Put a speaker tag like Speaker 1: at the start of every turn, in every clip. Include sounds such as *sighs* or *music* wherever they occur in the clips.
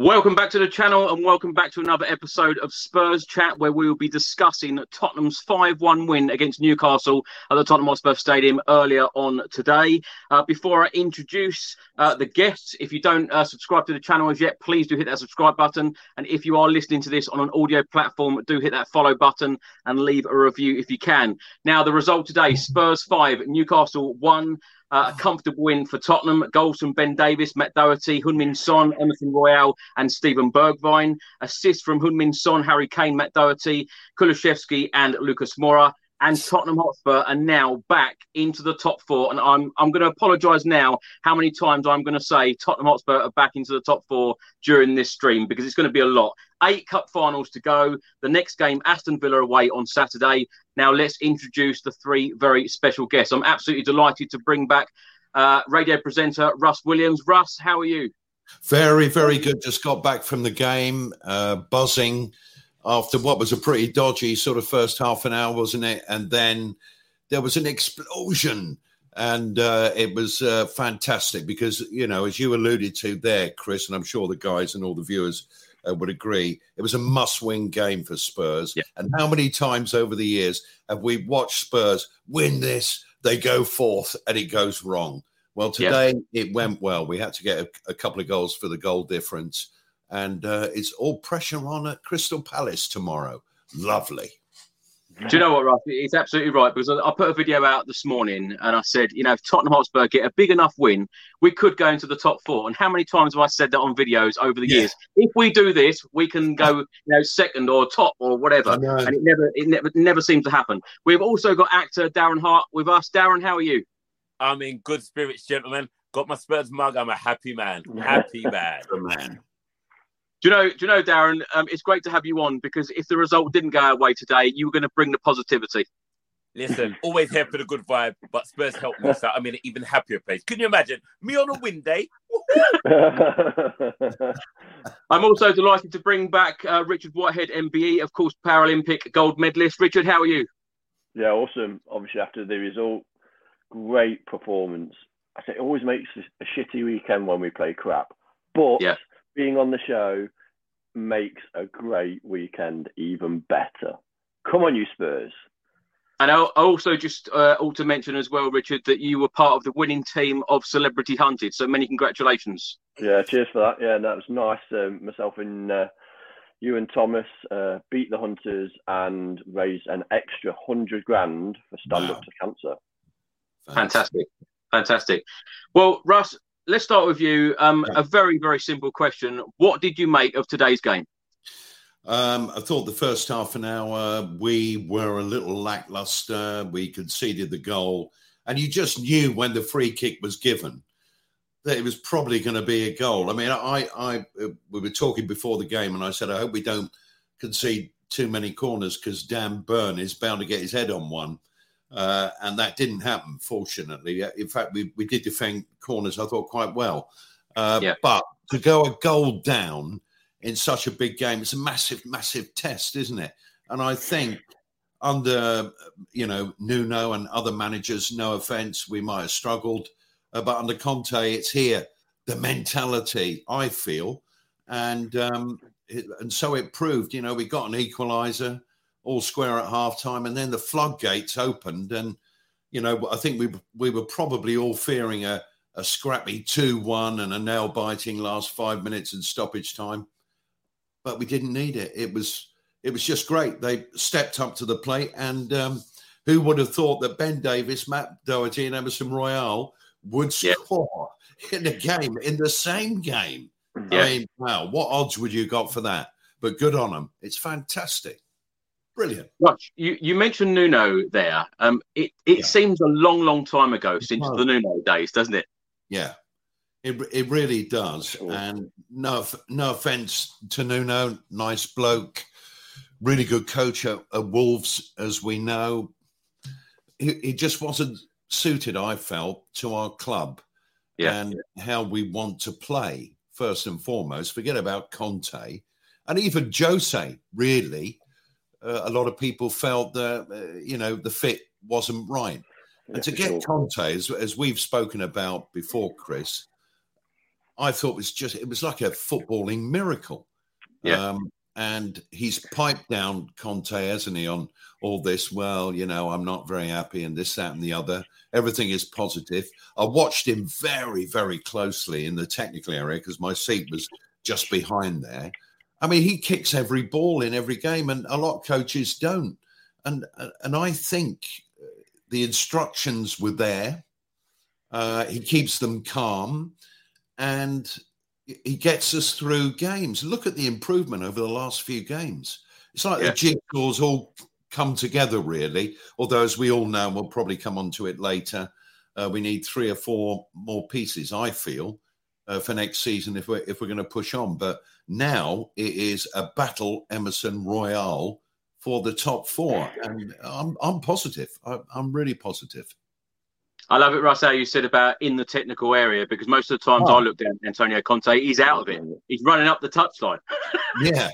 Speaker 1: Welcome back to the channel and welcome back to another episode of Spurs Chat where we will be discussing Tottenham's 5 1 win against Newcastle at the Tottenham Hotspur Stadium earlier on today. Uh, before I introduce uh, the guests, if you don't uh, subscribe to the channel as yet, please do hit that subscribe button. And if you are listening to this on an audio platform, do hit that follow button and leave a review if you can. Now, the result today Spurs 5, Newcastle 1. Uh, a comfortable win for Tottenham. Goals from Ben Davies, Matt Doherty, Heung-min Son, Emerson Royal, and Steven Bergwijn. Assists from Heung-min Son, Harry Kane, Matt Doherty, Kulusevski, and Lucas Moura and Tottenham Hotspur are now back into the top four. And I'm I'm going to apologise now how many times I'm going to say Tottenham Hotspur are back into the top four during this stream because it's going to be a lot. Eight cup finals to go. The next game, Aston Villa away on Saturday. Now let's introduce the three very special guests. I'm absolutely delighted to bring back uh, radio presenter Russ Williams. Russ, how are you?
Speaker 2: Very, very good. Just got back from the game, uh, buzzing after what was a pretty dodgy sort of first half an hour, wasn't it? And then there was an explosion. And uh, it was uh, fantastic because, you know, as you alluded to there, Chris, and I'm sure the guys and all the viewers uh, would agree, it was a must win game for Spurs. Yeah. And how many times over the years have we watched Spurs win this? They go fourth and it goes wrong. Well, today yeah. it went well. We had to get a, a couple of goals for the goal difference and uh, it's all pressure on at Crystal Palace tomorrow. Lovely.
Speaker 1: Do you know what, Russ? It's absolutely right because I put a video out this morning and I said, you know, if Tottenham Hotspur get a big enough win, we could go into the top four. And how many times have I said that on videos over the yeah. years? If we do this, we can go, you know, second or top or whatever. And it never, it never, never seems to happen. We've also got actor Darren Hart with us. Darren, how are you?
Speaker 3: I'm in good spirits, gentlemen. Got my Spurs mug. I'm a happy man. Happy *laughs* man.
Speaker 2: man.
Speaker 1: Do you know, do you know, Darren? Um, it's great to have you on because if the result didn't go our way today, you were going to bring the positivity.
Speaker 3: Listen, always here for the good vibe, but Spurs helped me, so I'm in an even happier place. Can you imagine me on a win day? *laughs*
Speaker 1: I'm also delighted to bring back uh, Richard Whitehead, MBE, of course, Paralympic gold medalist. Richard, how are you?
Speaker 4: Yeah, awesome. Obviously, after the result, great performance. I say it always makes a shitty weekend when we play crap, but yeah being on the show makes a great weekend even better. Come on, you Spurs.
Speaker 1: And I also just uh, ought to mention as well, Richard, that you were part of the winning team of Celebrity Hunted. So many congratulations.
Speaker 4: Yeah, cheers for that. Yeah, that was nice. Um, myself and uh, you and Thomas uh, beat the Hunters and raised an extra hundred grand for Stand wow. Up to Cancer.
Speaker 1: Fantastic. Fantastic. Well, Russ, let's start with you. Um. A very, very simple question. What did you make of today's game?
Speaker 2: Um, I thought the first half an hour we were a little lackluster. We conceded the goal, and you just knew when the free kick was given that it was probably going to be a goal. I mean, I, I, we were talking before the game, and I said, I hope we don't concede too many corners because Dan Burn is bound to get his head on one. Uh, and that didn't happen, fortunately. In fact, we, we did defend corners, I thought, quite well. Uh, yeah. But to go a goal down in such a big game, it's a massive, massive test, isn't it? And I think under, you know, Nuno and other managers, no offense, we might have struggled. Uh, but under Conte, it's here. The mentality, I feel. And um, it, and so it proved, you know, we got an equaliser all square at half time, and then the floodgates opened. And, you know, I think we, we were probably all fearing a, a scrappy 2 1 and a nail biting last five minutes in stoppage time. But we didn't need it. It was it was just great. They stepped up to the plate, and um, who would have thought that Ben Davies, Matt Doherty, and Emerson Royal would score in a game in the same game? Yeah. I mean, wow, what odds would you got for that? But good on them. It's fantastic. Brilliant.
Speaker 1: Watch, you, you mentioned Nuno there. Um, it it yeah. seems a long, long time ago since the Nuno days, doesn't it?
Speaker 2: Yeah, it, it really does. And no no offense to Nuno, nice bloke, really good coach at, at Wolves, as we know. He, he, just wasn't suited, I felt, to our club yeah. and how we want to play first and foremost. Forget about Conte and even Jose. Really, uh, a lot of people felt that uh, you know the fit wasn't right. And to get sure. Conte, as, as we've spoken about before, Chris, I thought was just it was like a footballing miracle. Yeah. Um, and he's piped down Conte, hasn't he, on all this? Well, you know, I'm not very happy, and this, that, and the other. Everything is positive. I watched him very, very closely in the technical area because my seat was just behind there. I mean, he kicks every ball in every game, and a lot of coaches don't. And and I think the instructions were there. Uh, he keeps them calm, and he gets us through games. Look at the improvement over the last few games. It's like yeah. the jigsaws all come together, really. Although, as we all know, we'll probably come on to it later. Uh, we need three or four more pieces, I feel, uh, for next season if we're if we're going to push on. But now it is a battle, Emerson Royal, for the top four, and I'm I'm positive. I, I'm really positive.
Speaker 1: I love it, Russ, how you said about in the technical area because most of the times oh. I look at Antonio Conte, he's out of it. He's running up the touchline. *laughs*
Speaker 2: yeah.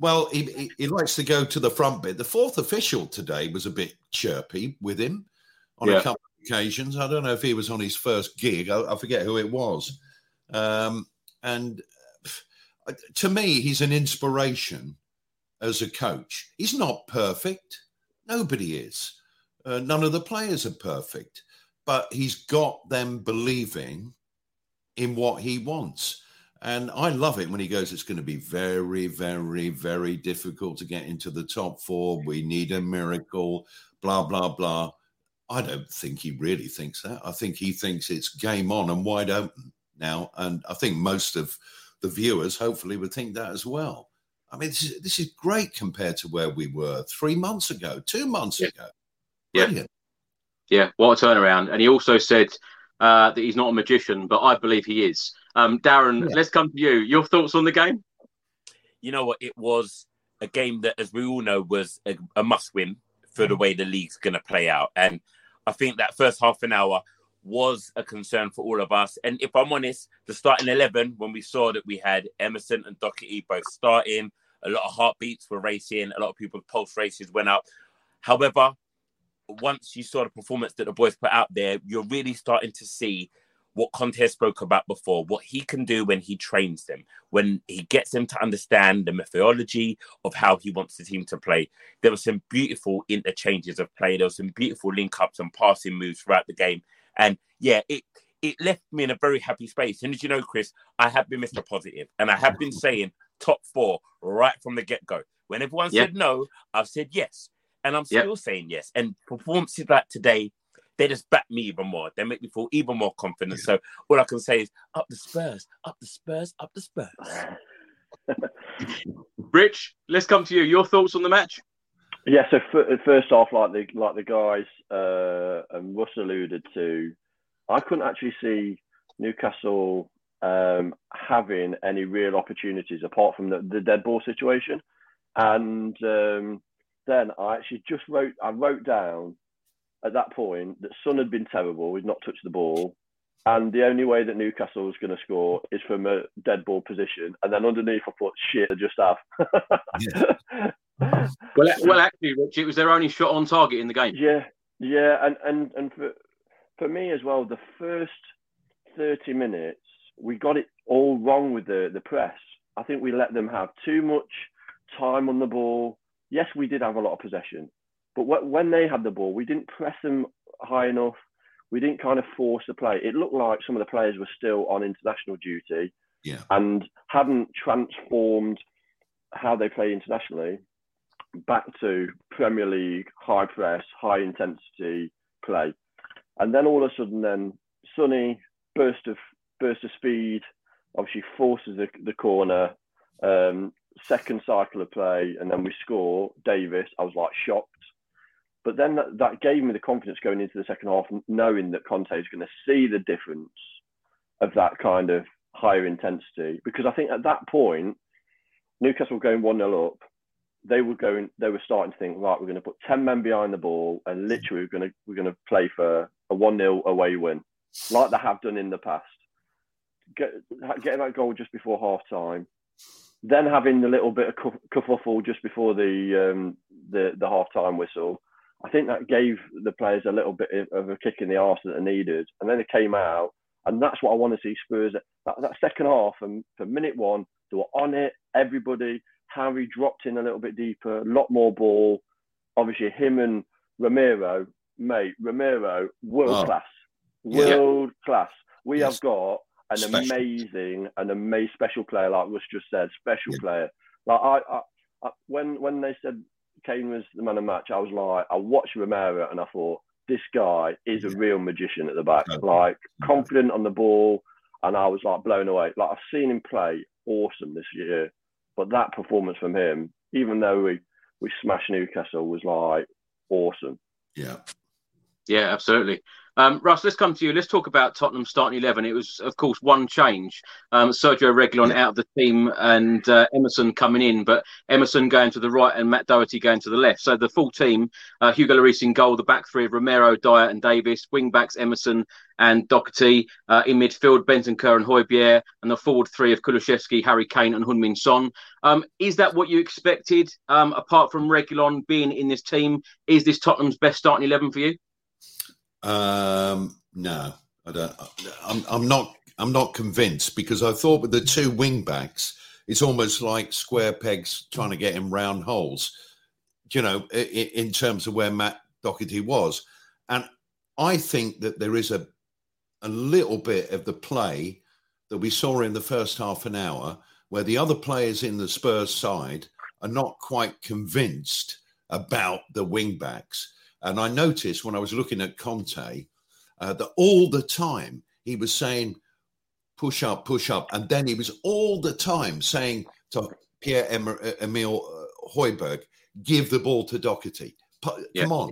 Speaker 2: Well, he, he, he, likes to go to the front bit. The fourth official today was a bit chirpy with him on yeah. a couple of occasions. I don't know if he was on his first gig. I, I forget who it was. Um, and uh, to me, he's an inspiration as a coach. He's not perfect. Nobody is. Uh, none of the players are perfect but he's got them believing in what he wants. And I love it when he goes, it's going to be very, very, very difficult to get into the top four. We need a miracle, blah, blah, blah. I don't think he really thinks that. I think he thinks it's game on and wide open now. And I think most of the viewers hopefully would think that as well. I mean, this is, this is great compared to where we were three months ago, two months
Speaker 1: yeah.
Speaker 2: ago.
Speaker 1: Brilliant. Yeah. Yeah, what a turnaround. And he also said uh, that he's not a magician, but I believe he is. Um, Darren, yeah. let's come to you. Your thoughts on the game?
Speaker 3: You know what? It was a game that, as we all know, was a, a must win for the way the league's going to play out. And I think that first half an hour was a concern for all of us. And if I'm honest, the starting 11, when we saw that we had Emerson and Doherty both starting, a lot of heartbeats were racing, a lot of people's pulse races went up. However, once you saw the performance that the boys put out there, you're really starting to see what Conte spoke about before, what he can do when he trains them, when he gets them to understand the methodology of how he wants the team to play. There were some beautiful interchanges of play. There were some beautiful link ups and passing moves throughout the game. And yeah, it it left me in a very happy space. And as you know, Chris, I have been Mr. Positive and I have been *laughs* saying top four right from the get go. When everyone said no, I've said yes. And I'm still yep. saying yes. And performances like today, they just back me even more. They make me feel even more confident. So all I can say is up the Spurs, up the Spurs, up the Spurs. *laughs*
Speaker 1: Rich, let's come to you. Your thoughts on the match?
Speaker 4: Yeah, so f- first off, like the like the guys uh, and Russ alluded to, I couldn't actually see Newcastle um, having any real opportunities apart from the, the dead ball situation. And um, then I actually just wrote I wrote down at that point that Son had been terrible, he'd not touched the ball, and the only way that Newcastle was going to score is from a dead ball position. And then underneath, I thought, shit, they just have. *laughs* *laughs*
Speaker 1: well, well, actually, Rich, it was their only shot on target in the game.
Speaker 4: Yeah, yeah, and and and for for me as well, the first thirty minutes we got it all wrong with the the press. I think we let them have too much time on the ball. Yes, we did have a lot of possession, but when they had the ball, we didn't press them high enough. We didn't kind of force the play. It looked like some of the players were still on international duty
Speaker 2: yeah.
Speaker 4: and hadn't transformed how they play internationally back to Premier League, high press, high intensity play. And then all of a sudden, then Sonny burst of burst of speed, obviously forces the, the corner, um, second cycle of play, and then we score. Davies, I was like shocked. But then that, that gave me the confidence going into the second half, knowing that Conte is going to see the difference of that kind of higher intensity. Because I think at that point, Newcastle going 1 0 up. They were going. They were starting to think, right, we're going to put ten men behind the ball, and literally we're going to we're going to play for a one 0 away win, like they have done in the past get, getting that goal just before half time, then having the little bit of kerfuffle just before the um, the, the half time whistle. I think that gave the players a little bit of a kick in the arse that they needed, and then it came out, and that's what I want to see Spurs. That, that second half, and for minute one, they were on it. Everybody, Harry dropped in a little bit deeper, a lot more ball. Obviously, him and Romero, mate, Romero, world oh. class, world yeah. class. We yes. have got an special. amazing, an amazing special player, like Russ just said, special yeah. player. Like I, I, I, when when they said Kane was the man of match, I was like, I watched Romero and I thought this guy is a real magician at the back, okay. like confident on the ball, and I was like blown away. Like I've seen him play awesome this year, but that performance from him, even though we we smashed Newcastle, was like awesome.
Speaker 2: Yeah,
Speaker 1: yeah, absolutely. Um, Russ, let's come to you. Let's talk about Tottenham starting 11. It was, of course, one change. Um, Sergio Reguilon yeah. out of the team and uh, Emerson coming in, but Emerson going to the right and Matt Doherty going to the left. So the full team, uh, Hugo Lloris in goal, the back three of Romero, Dier and Davies, wing backs Emerson and Doherty, uh, in midfield Bentancur and Højbjerg, and the forward three of Kulusevski, Harry Kane and Heung-min Son. Um, is that what you expected, um, apart from Reguilon being in this team? Is this Tottenham's best starting 11 for you?
Speaker 2: Um, no, I don't. I'm, I'm not. I'm not convinced because I thought with the two wing backs, it's almost like square pegs trying to get in round holes. You know, in, in terms of where Matt Doherty was, and I think that there is a a little bit of the play that we saw in the first half an hour where the other players in the Spurs side are not quite convinced about the wing backs. And I noticed when I was looking at Conte uh, that all the time he was saying, push up, push up. And then he was all the time saying to Pierre uh, Emile uh, give the ball to Doherty. Come yeah. on.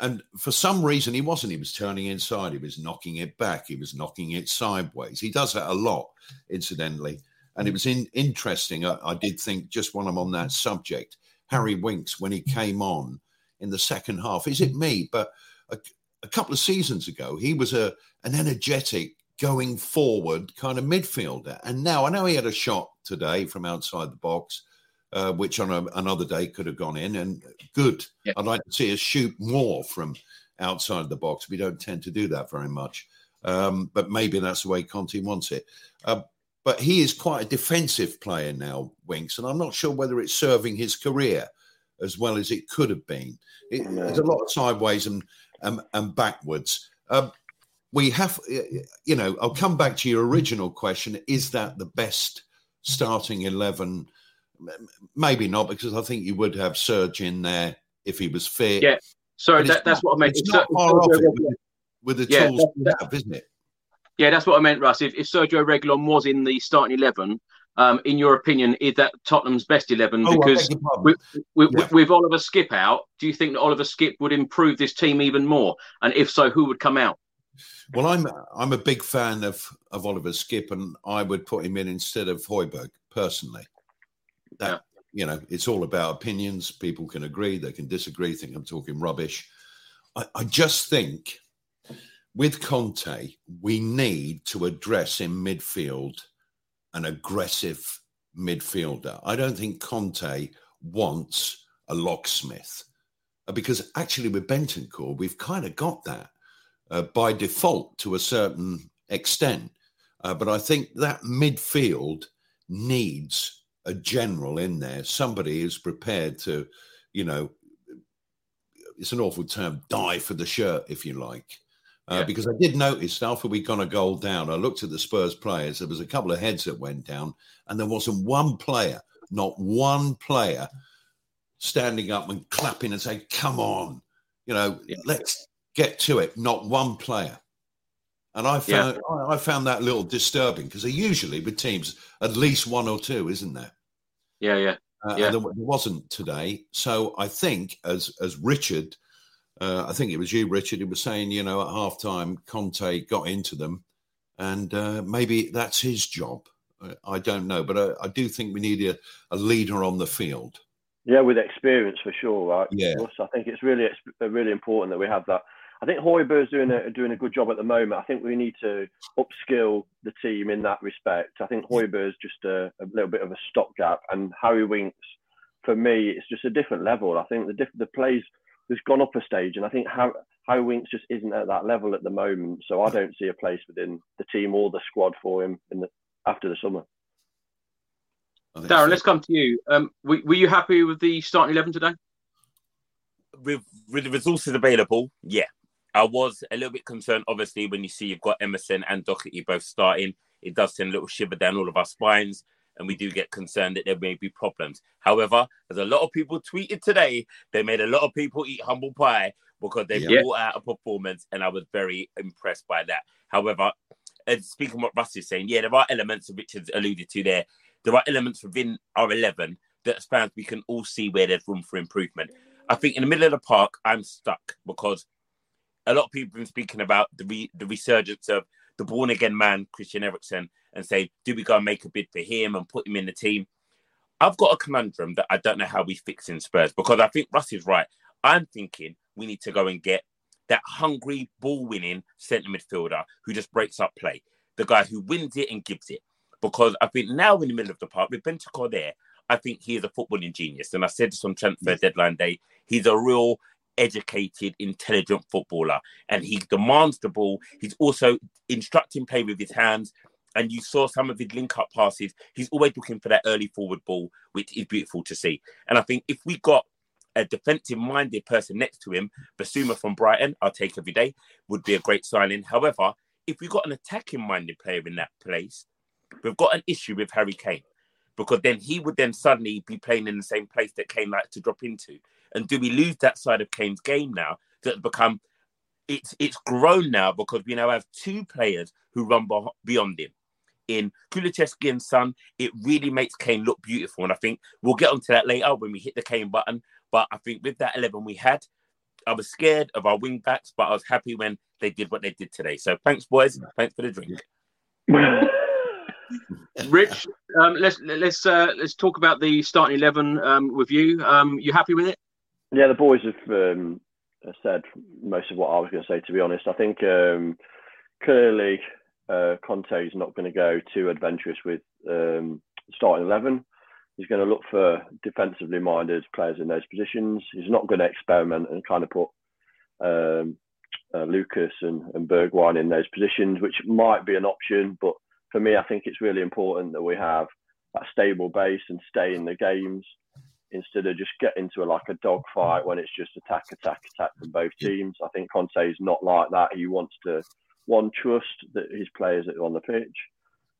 Speaker 2: And for some reason, he wasn't. He was turning inside. He was knocking it back. He was knocking it sideways. He does that a lot, incidentally. And it was in, interesting. I, I did think, just when I'm on that subject, Harry Winks, when he came on, in the second half. Is it me? But a, a couple of seasons ago, he was a an energetic, going forward kind of midfielder. And now I know he had a shot today from outside the box, uh, which on a, another day could have gone in. And good. Yeah. I'd like to see us shoot more from outside the box. We don't tend to do that very much. Um, but maybe that's the way Conte wants it. Uh, but he is quite a defensive player now, Winks, and I'm not sure whether it's serving his career as well as it could have been. It, There's a lot of sideways and and, and backwards. Um, we have, you know, I'll come back to your original question: Is that the best starting eleven? Maybe not, because I think you would have Serge in there if he was fit.
Speaker 1: Yeah, sorry, that, that's what I meant.
Speaker 2: It's, it's not far off. It, with the yeah, tools we have, isn't it?
Speaker 1: Yeah, that's what I meant, Russ. If, if Sergio Reguilon was in the starting eleven, um, in your opinion, is that Tottenham's best eleven? Oh, because with, with, yeah. with, Oliver Skipp out, do you think that Oliver Skipp would improve this team even more? And if so, who would come out?
Speaker 2: Well, I'm I'm a big fan of of Oliver Skipp, and I would put him in instead of Højbjerg personally. That yeah. you know, it's all about opinions. People can agree, they can disagree, think I'm talking rubbish. I, I just think with Conte, we need to address in midfield an aggressive midfielder. I don't think Conte wants a locksmith uh, because actually with Bentancur, we've kind of got that uh, by default to a certain extent. Uh, but I think that midfield needs a general in there, somebody who's prepared to, you know, it's an awful term, die for the shirt, if you like. Uh, yeah. Because I did notice after we got a goal down, I looked at the Spurs players. There was a couple of heads that went down, and there wasn't one player, not one player, standing up and clapping and saying, "Come on, you know, yeah. let's get to it." Not one player. And I found yeah. I found that a little disturbing because usually with teams at least one or two, isn't there?
Speaker 1: Yeah, yeah, uh, yeah.
Speaker 2: there wasn't today, so I think as as Richard uh, I think it was you, Richard, who was saying, you know, at half time, Conte got into them, and uh, maybe that's his job. I don't know, but I, I do think we need a, a, leader on the field.
Speaker 4: Yeah, with experience for sure, right?
Speaker 2: Yeah.
Speaker 4: I think it's really, really important that we have that. I think Højbjerg's doing a doing a good job at the moment. I think we need to upskill the team in that respect. I think Højbjerg's just a, a little bit of a stopgap, and Harry Winks, for me, it's just a different level. I think the diff- the plays has gone up a stage, and I think how how Winks just isn't at that level at the moment. So I don't see a place within the team or the squad for him in the after the summer.
Speaker 1: Darren, let's come to you. Um, were, were, you happy with the starting eleven today?
Speaker 3: With with the resources available, yeah. I was a little bit concerned, obviously, when you see you've got Emerson and Doherty both starting. It does send a little shiver down all of our spines and we do get concerned that there may be problems. However, as a lot of people tweeted today, they made a lot of people eat humble pie because they yeah. brought out a performance, and I was very impressed by that. However, and speaking what Russ is saying, yeah, there are elements of Richard's alluded to there. There are elements within our 11 that as fans we can all see where there's room for improvement. I think in the middle of the park, I'm stuck because a lot of people have been speaking about the re- the resurgence of the born again man, Christian Eriksen, and say, do we go and make a bid for him and put him in the team? I've got a conundrum that I don't know how we fix in Spurs because I think Russ is right. I'm thinking we need to go and get that hungry ball winning centre midfielder who just breaks up play, the guy who wins it and gives it. Because I think now in the middle of the park with Bentancur there, I think he is a footballing genius. And I said this on transfer deadline day, he's a real educated, intelligent footballer, and he demands the ball. He's also instructing play with his hands. And you saw some of his link up passes. He's always looking for that early forward ball, which is beautiful to see. And I think if we got a defensive minded person next to him, Bissouma from Brighton, I'll take every day, would be a great signing. However, if we got an attacking minded player in that place, we've got an issue with Harry Kane because then he would then suddenly be playing in the same place that Kane likes to drop into. And do we lose that side of Kane's game now that become it's it's grown now because we now have two players who run beyond him. In Kulusevski and Son, it really makes Kane look beautiful. And I think we'll get onto that later when we hit the Kane button. But I think with that 11 we had, I was scared of our wing backs, but I was happy when they did what they did today. So thanks, boys. Thanks for the drink. *laughs*
Speaker 1: Rich, um, let's let's uh, let's talk about the starting eleven um, with you. Um, you happy with it?
Speaker 4: Yeah, the boys have um, said most of what I was going to say. To be honest, I think um, clearly uh, Conte is not going to go too adventurous with um, starting eleven. He's going to look for defensively minded players in those positions. He's not going to experiment and kind of put um, uh, Lucas and, and Bergwijn in those positions, which might be an option. But for me, I think it's really important that we have that stable base and stay in the games instead of just getting to a, like a dogfight when it's just attack, attack, attack from both teams. I think Conte is not like that. He wants to one trust that his players are on the pitch.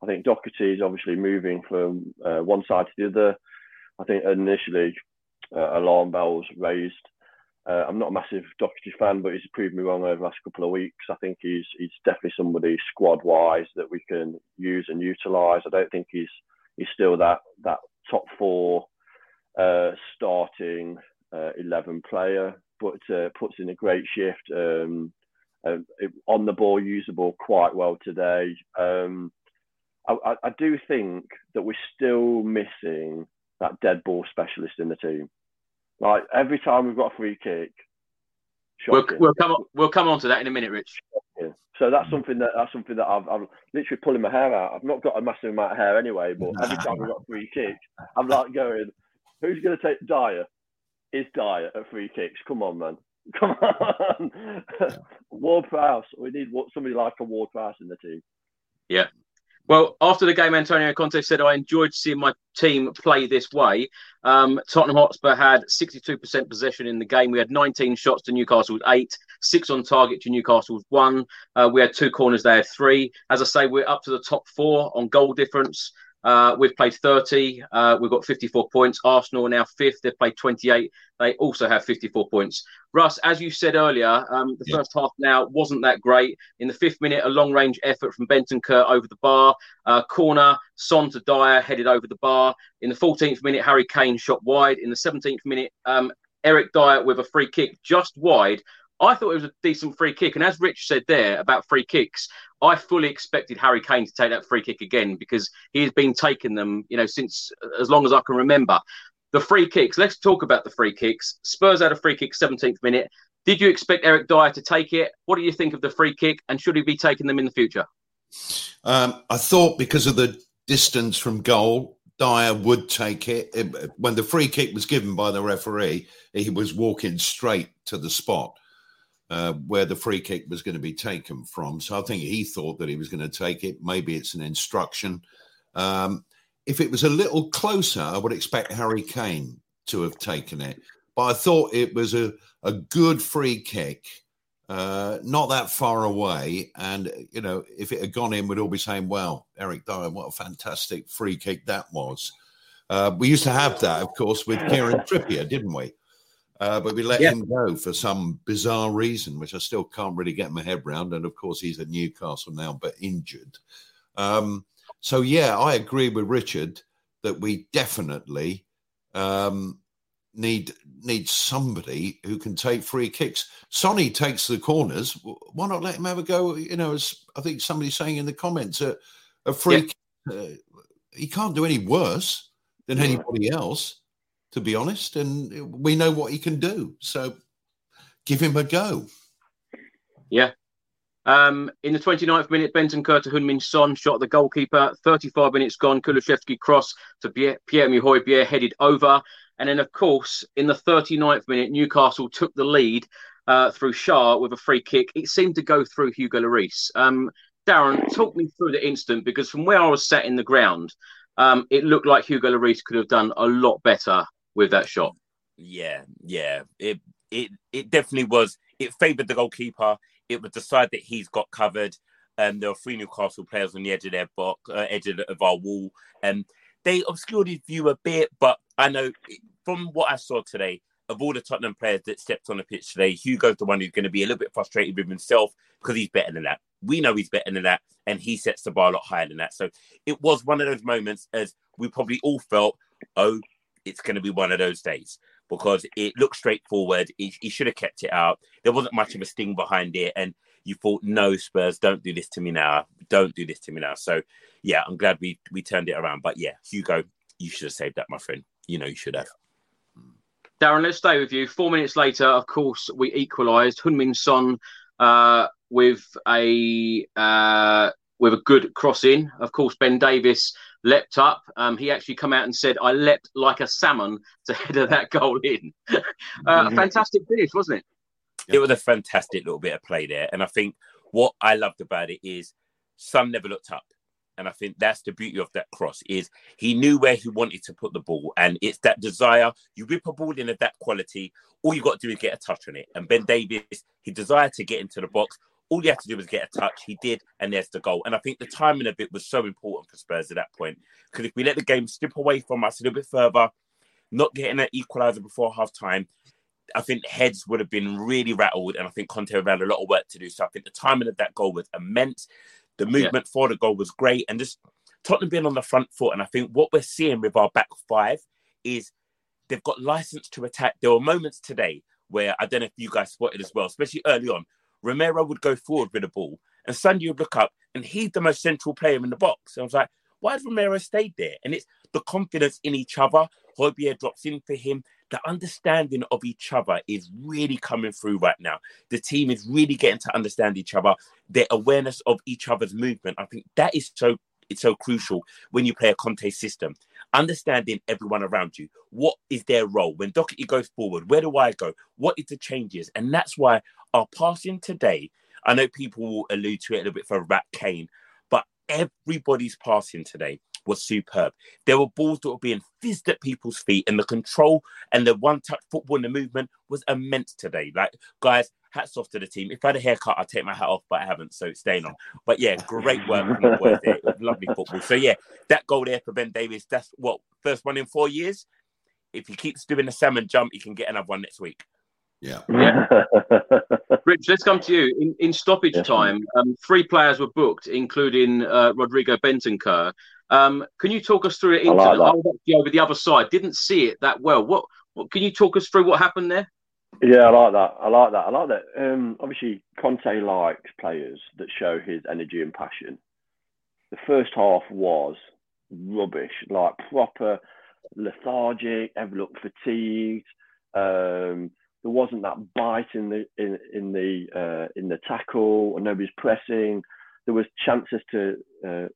Speaker 4: I think Doherty is obviously moving from uh, one side to the other. I think initially uh, alarm bells raised Uh, I'm not a massive Doherty fan, but he's proved me wrong over the last couple of weeks. I think he's he's definitely somebody squad wise that we can use and utilise. I don't think he's he's still that that top four uh, starting uh, eleven player, but uh, puts in a great shift. Um, um, on the ball, usable quite well today. Um, I, I, do think that we're still missing that dead ball specialist in the team. Like every time we've got a free kick,
Speaker 1: we'll, we'll, come on, we'll come on to that in a minute, Rich.
Speaker 4: Yeah. So that's something that that's something that I've, I'm literally pulling my hair out. I've not got a massive amount of hair anyway, but every time we've got a free kick, I'm like going, "Who's going to take Dier? Is Dier at free kicks? Come on, man! *laughs* Come on, *laughs* Ward Prowse. We need somebody like a Ward Prowse in the team."
Speaker 1: Yeah, well, after the game, Antonio Conte said, I enjoyed seeing my team play this way. Um, Tottenham Hotspur had 62% possession in the game. We had 19 shots to Newcastle's eight, six on target to Newcastle's one. Uh, we had two corners, they had three. As I say, we're up to the top four on goal difference. Uh, we've played 30. Uh, we've got 54 points. Arsenal are now fifth. They've played 28. They also have 54 points. Russ, as you said earlier, um, the yeah. first half now wasn't that great. In the fifth minute, a long range effort from Bentancur over the bar. Uh, corner, Son to Dier headed over the bar. In the 14th minute, Harry Kane shot wide. In the 17th minute, um, Eric Dier with a free kick just wide I thought it was a decent free kick. And as Rich said there about free kicks, I fully expected Harry Kane to take that free kick again because he has been taking them, you know, since as long as I can remember. The free kicks. Let's talk about the free kicks. Spurs had a free kick 17th minute. Did you expect Eric Dier to take it? What do you think of the free kick? And should he be taking them in the future?
Speaker 2: Um, I thought because of the distance from goal, Dier would take it. it. When the free kick was given by the referee, he was walking straight to the spot uh, where the free kick was going to be taken from. So I think he thought that he was going to take it. Maybe it's an instruction. Um, if it was a little closer, I would expect Harry Kane to have taken it. But I thought it was a, a good free kick, uh, not that far away. And, you know, if it had gone in, we'd all be saying, well, Eric Dier, what a fantastic free kick that was. Uh, we used to have that, of course, with Kieran Trippier, didn't we? Uh, but we let yeah. him go for some bizarre reason, which I still can't really get my head around. And of course, he's at Newcastle now, but injured. Um, so, yeah, I agree with Richard that we definitely um, need need somebody who can take free kicks. Sonny takes the corners. Why not let him have a go? You know, as I think somebody's saying in the comments, a, a free. Yeah. Uh, he can't do any worse than anybody else to be honest, and we know what he can do. So give him a go.
Speaker 1: Yeah. Um, in the 29th minute, Bentancur to Heung-min Son shot the goalkeeper. 35 minutes gone, Kulusevski cross to Pierre, Pierre headed over. And then, of course, in the 39th minute, Newcastle took the lead uh, through Schär with a free kick. It seemed to go through Hugo Lloris. Um, Darren, talk me through the instant because from where I was sat in the ground, um, it looked like Hugo Lloris could have done a lot better with that shot.
Speaker 3: Yeah, yeah. It it it definitely was. It favoured the goalkeeper. It was the side that he's got covered. Um, there were three Newcastle players on the edge of their box, uh, edge of, of our wall, and um, they obscured his view a bit. But I know from what I saw today, of all the Tottenham players that stepped on the pitch today, Hugo's the one who's going to be a little bit frustrated with himself because he's better than that. We know he's better than that, and he sets the bar a lot higher than that. So it was one of those moments as we probably all felt, oh, it's going to be one of those days because it looked straightforward. He, he, should have kept it out. There wasn't much of a sting behind it. And you thought, no, Spurs, don't do this to me now. Don't do this to me now. So, yeah, I'm glad we, we turned it around. But yeah, Hugo, you should have saved that, my friend. You know, you should have.
Speaker 1: Darren, let's stay with you. Four minutes later, of course, we equalised. Heung-min Son uh, with a uh, with a good cross in. Of course, Ben Davies leapt up. Um, he actually come out and said, "I leapt like a salmon to header that *laughs* goal in." uh, mm-hmm. Fantastic finish, wasn't it?
Speaker 3: It was a fantastic little bit of play there, and I think what I loved about it is Son never looked up, and I think that's the beauty of that cross is he knew where he wanted to put the ball, and it's that desire. You rip a ball in of that quality, all you got to do is get a touch on it. And Ben Davies, he desired to get into the box all he had to do was get a touch. He did, and there's the goal. And I think the timing of it was so important for Spurs at that point. Because if we let the game slip away from us a little bit further, not getting an equaliser before half time, I think heads would have been really rattled, and I think Conte would have had a lot of work to do. So I think the timing of that goal was immense. The movement yeah. for the goal was great, and just Tottenham being on the front foot. And I think what we're seeing with our back five is they've got license to attack. There were moments today where I don't know if you guys spotted as well, especially early on. Romero would go forward with the ball, and Sonny would look up, and he's the most central player in the box. And I was like, why has Romero stayed there? And it's the confidence in each other. Højbjerg drops in for him. The understanding of each other is really coming through right now. The team is really getting to understand each other. Their awareness of each other's movement. I think that is so it's so crucial when you play a Conte system. Understanding everyone around you. What is their role? When Doherty goes forward, where do I go? What is the changes? And that's why our passing today, I know people will allude to it a little bit for Harry Kane, but everybody's passing today was superb. There were balls that were being fizzed at people's feet, and the control and the one touch football and the movement was immense today. Like, guys, hats off to the team. If I had a haircut, I'd take my hat off, but I haven't, so it's staying on. But yeah, great *laughs* work. Lovely football. So yeah, that goal there for Ben Davies, that's what, first one in four years? If he keeps doing the salmon jump, he can get another one next week.
Speaker 2: Yeah.
Speaker 1: Yeah. *laughs* Rich, let's come to you. In, in stoppage yes, time, um, three players were booked, including uh, Rodrigo Bentancur. Um, can you talk us through it? Into, like I was actually over the other side, didn't see it that well. What, what can you talk us through what happened there?
Speaker 4: Yeah, I like that. I like that. I like that. Um, obviously, Conte likes players that show his energy and passion. The first half was rubbish, like proper lethargic. Everyone looked fatigued. Um, there wasn't that bite in the in in the uh, in the tackle, and nobody's pressing. There was chances to uh,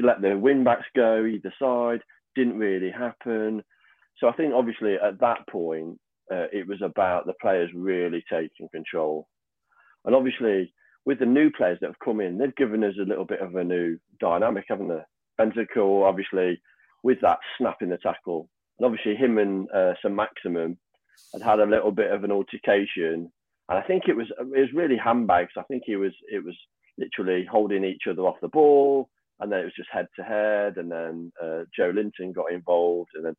Speaker 4: let the wing backs go either side. Didn't really happen. So I think obviously at that point uh, it was about the players really taking control. And obviously with the new players that have come in, they've given us a little bit of a new dynamic, haven't they? Bentancur, obviously, with that snap in the tackle, and obviously him and uh, Saint-Maximin had had a little bit of an altercation, and I think it was it was really handbags. I think he was it was literally holding each other off the ball, and then it was just head to head, and then uh, Joelinton got involved, and then.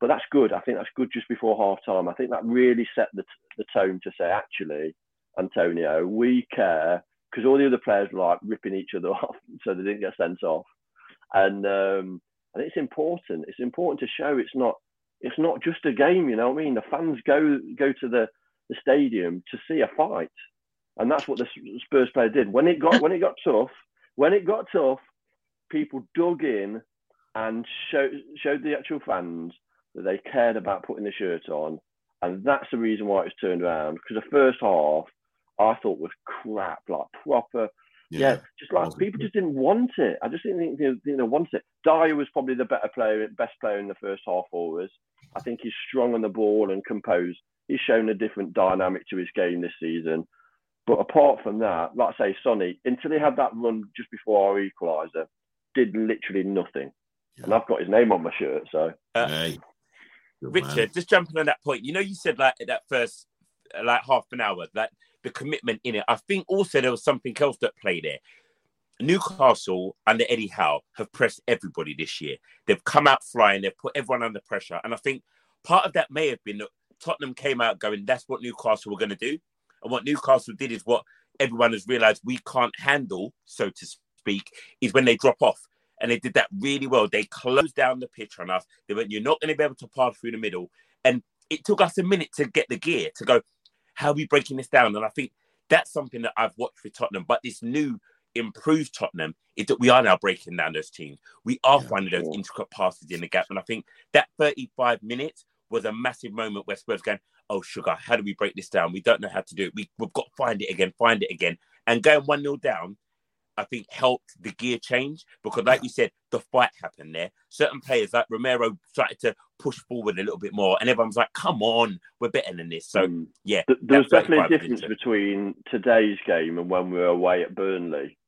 Speaker 4: But that's good. I think that's good just before half time. I think that really set the, the tone to say, actually, Antonio, we care because all the other players were like ripping each other *laughs* off, so they didn't get sent off. And um, and it's important. It's important to show it's not it's not just a game, you know what I mean? The fans go go to the, the stadium to see a fight, and that's what the Spurs player did. When it got *laughs* when it got tough, when it got tough, people dug in and showed showed the actual fans that they cared about putting the shirt on, and that's the reason why it's turned around. Because the first half I thought was crap, like proper yeah, yeah just like people just didn't want it. I just didn't think they, you know want it. Dier was probably the better player, best player in the first half. Always, I think he's strong on the ball and composed. He's shown a different dynamic to his game this season. But apart from that, like I say, Sonny, until he had that run just before our equaliser, did literally nothing. Yeah. And I've got his name on my shirt, so. Uh,
Speaker 3: hey. Richard, man. just jumping on that point, you know, you said like that first, like half an hour, that the commitment in it. I think also there was something else that played there. Newcastle under Eddie Howe have pressed everybody this year. They've come out flying, they've put everyone under pressure. And I think part of that may have been that Tottenham came out going, that's what Newcastle were going to do. And what Newcastle did is what everyone has realized we can't handle, so to speak, is when they drop off. And they did that really well. They closed down the pitch on us. They went, You're not going to be able to pass through the middle. And it took us a minute to get the gear to go, how are we breaking this down? And I think that's something that I've watched with Tottenham. But this new improved Tottenham is that we are now breaking down those teams. We are yeah, finding those intricate passes in the gap. And I think that 35 minutes was a massive moment where Spurs going, oh, sugar, how do we break this down? We don't know how to do it. We, we've got to find it again, find it again. And going 1 0 down, I think helped the gear change because, like you said, the fight happened there. Certain players like Romero started to push forward a little bit more, and everyone's like, "Come on, we're better than this." So, mm. yeah,
Speaker 4: there's definitely a difference between today's game and when we were away at Burnley,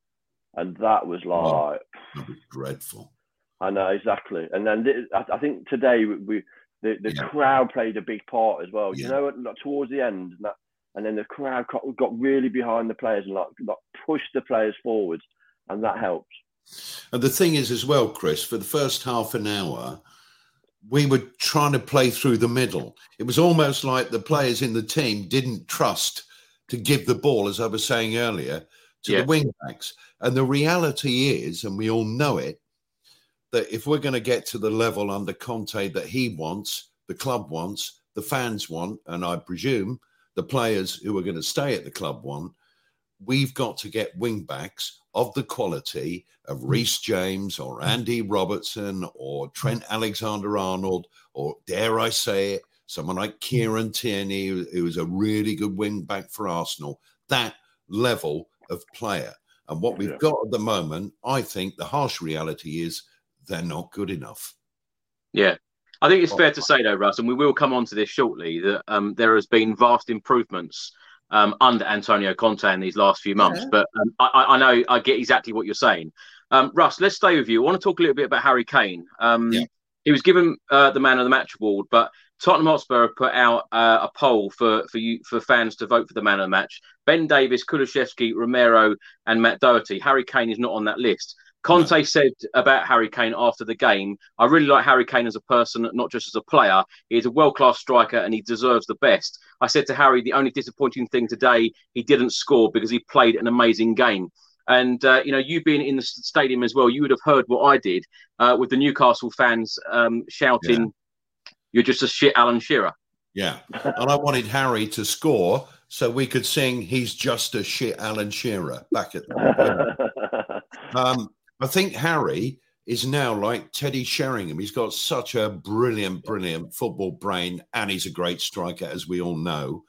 Speaker 4: and that was like
Speaker 2: oh, that was dreadful.
Speaker 4: I know exactly, and then I think today we the, the yeah. crowd played a big part as well. Yeah. You know, like, towards the end, that and then the crowd got really behind the players and like, like pushed the players forward, and that helped.
Speaker 2: And the thing is, as well, Chris, for the first half an hour, we were trying to play through the middle. It was almost like the players in the team didn't trust to give the ball, as I was saying earlier, to yeah. the wing backs. And the reality is, and we all know it, that if we're going to get to the level under Conte that he wants, the club wants, the fans want, and I presume the players who are going to stay at the club want, we've got to get wing backs of the quality of mm. Reece James or mm. Andy Robertson or Trent mm. Alexander Arnold, or dare I say it, someone like Kieran Tierney, who is a really good wing back for Arsenal, that level of player. And what we've got at the moment, I think the harsh reality is they're not good enough.
Speaker 1: Yeah. I think it's fair to say, though, Russ, and we will come on to this shortly, that um, there has been vast improvements um, under Antonio Conte in these last few months. Yeah. But um, I, I, know I get exactly what you're saying. Um, Russ, let's stay with you. I want to talk a little bit about Harry Kane. Um, yeah. He was given uh, the Man of the Match award, but Tottenham Hotspur put out uh, a poll for for you for fans to vote for the Man of the Match. Ben Davies, Kulusevski, Romero, and Matt Doherty. Harry Kane is not on that list. Conte said about Harry Kane after the game, I really like Harry Kane as a person, not just as a player. He's a world class striker and he deserves the best. I said to Harry, the only disappointing thing today, he didn't score because he played an amazing game. And, uh, you know, you being in the stadium as well, you would have heard what I did uh, with the Newcastle fans um, shouting, yeah. You're just a shit Alan Shearer.
Speaker 2: Yeah. and I wanted Harry to score so we could sing He's Just a Shit Alan Shearer back at them. *laughs* um, I think Harry is now like Teddy Sheringham. He's got such a brilliant, brilliant football brain, and he's a great striker, as we all know.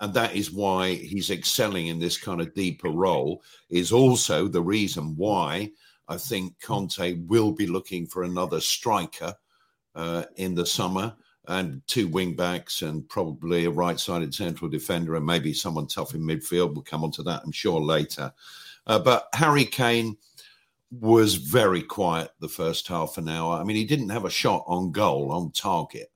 Speaker 2: And that is why he's excelling in this kind of deeper role, is also the reason why I think Conte will be looking for another striker uh, in the summer and two wing backs and probably a right sided central defender and maybe someone tough in midfield. We'll come on to that, I'm sure, later. Uh, but Harry Kane was very quiet the first half an hour. I mean, he didn't have a shot on goal, on target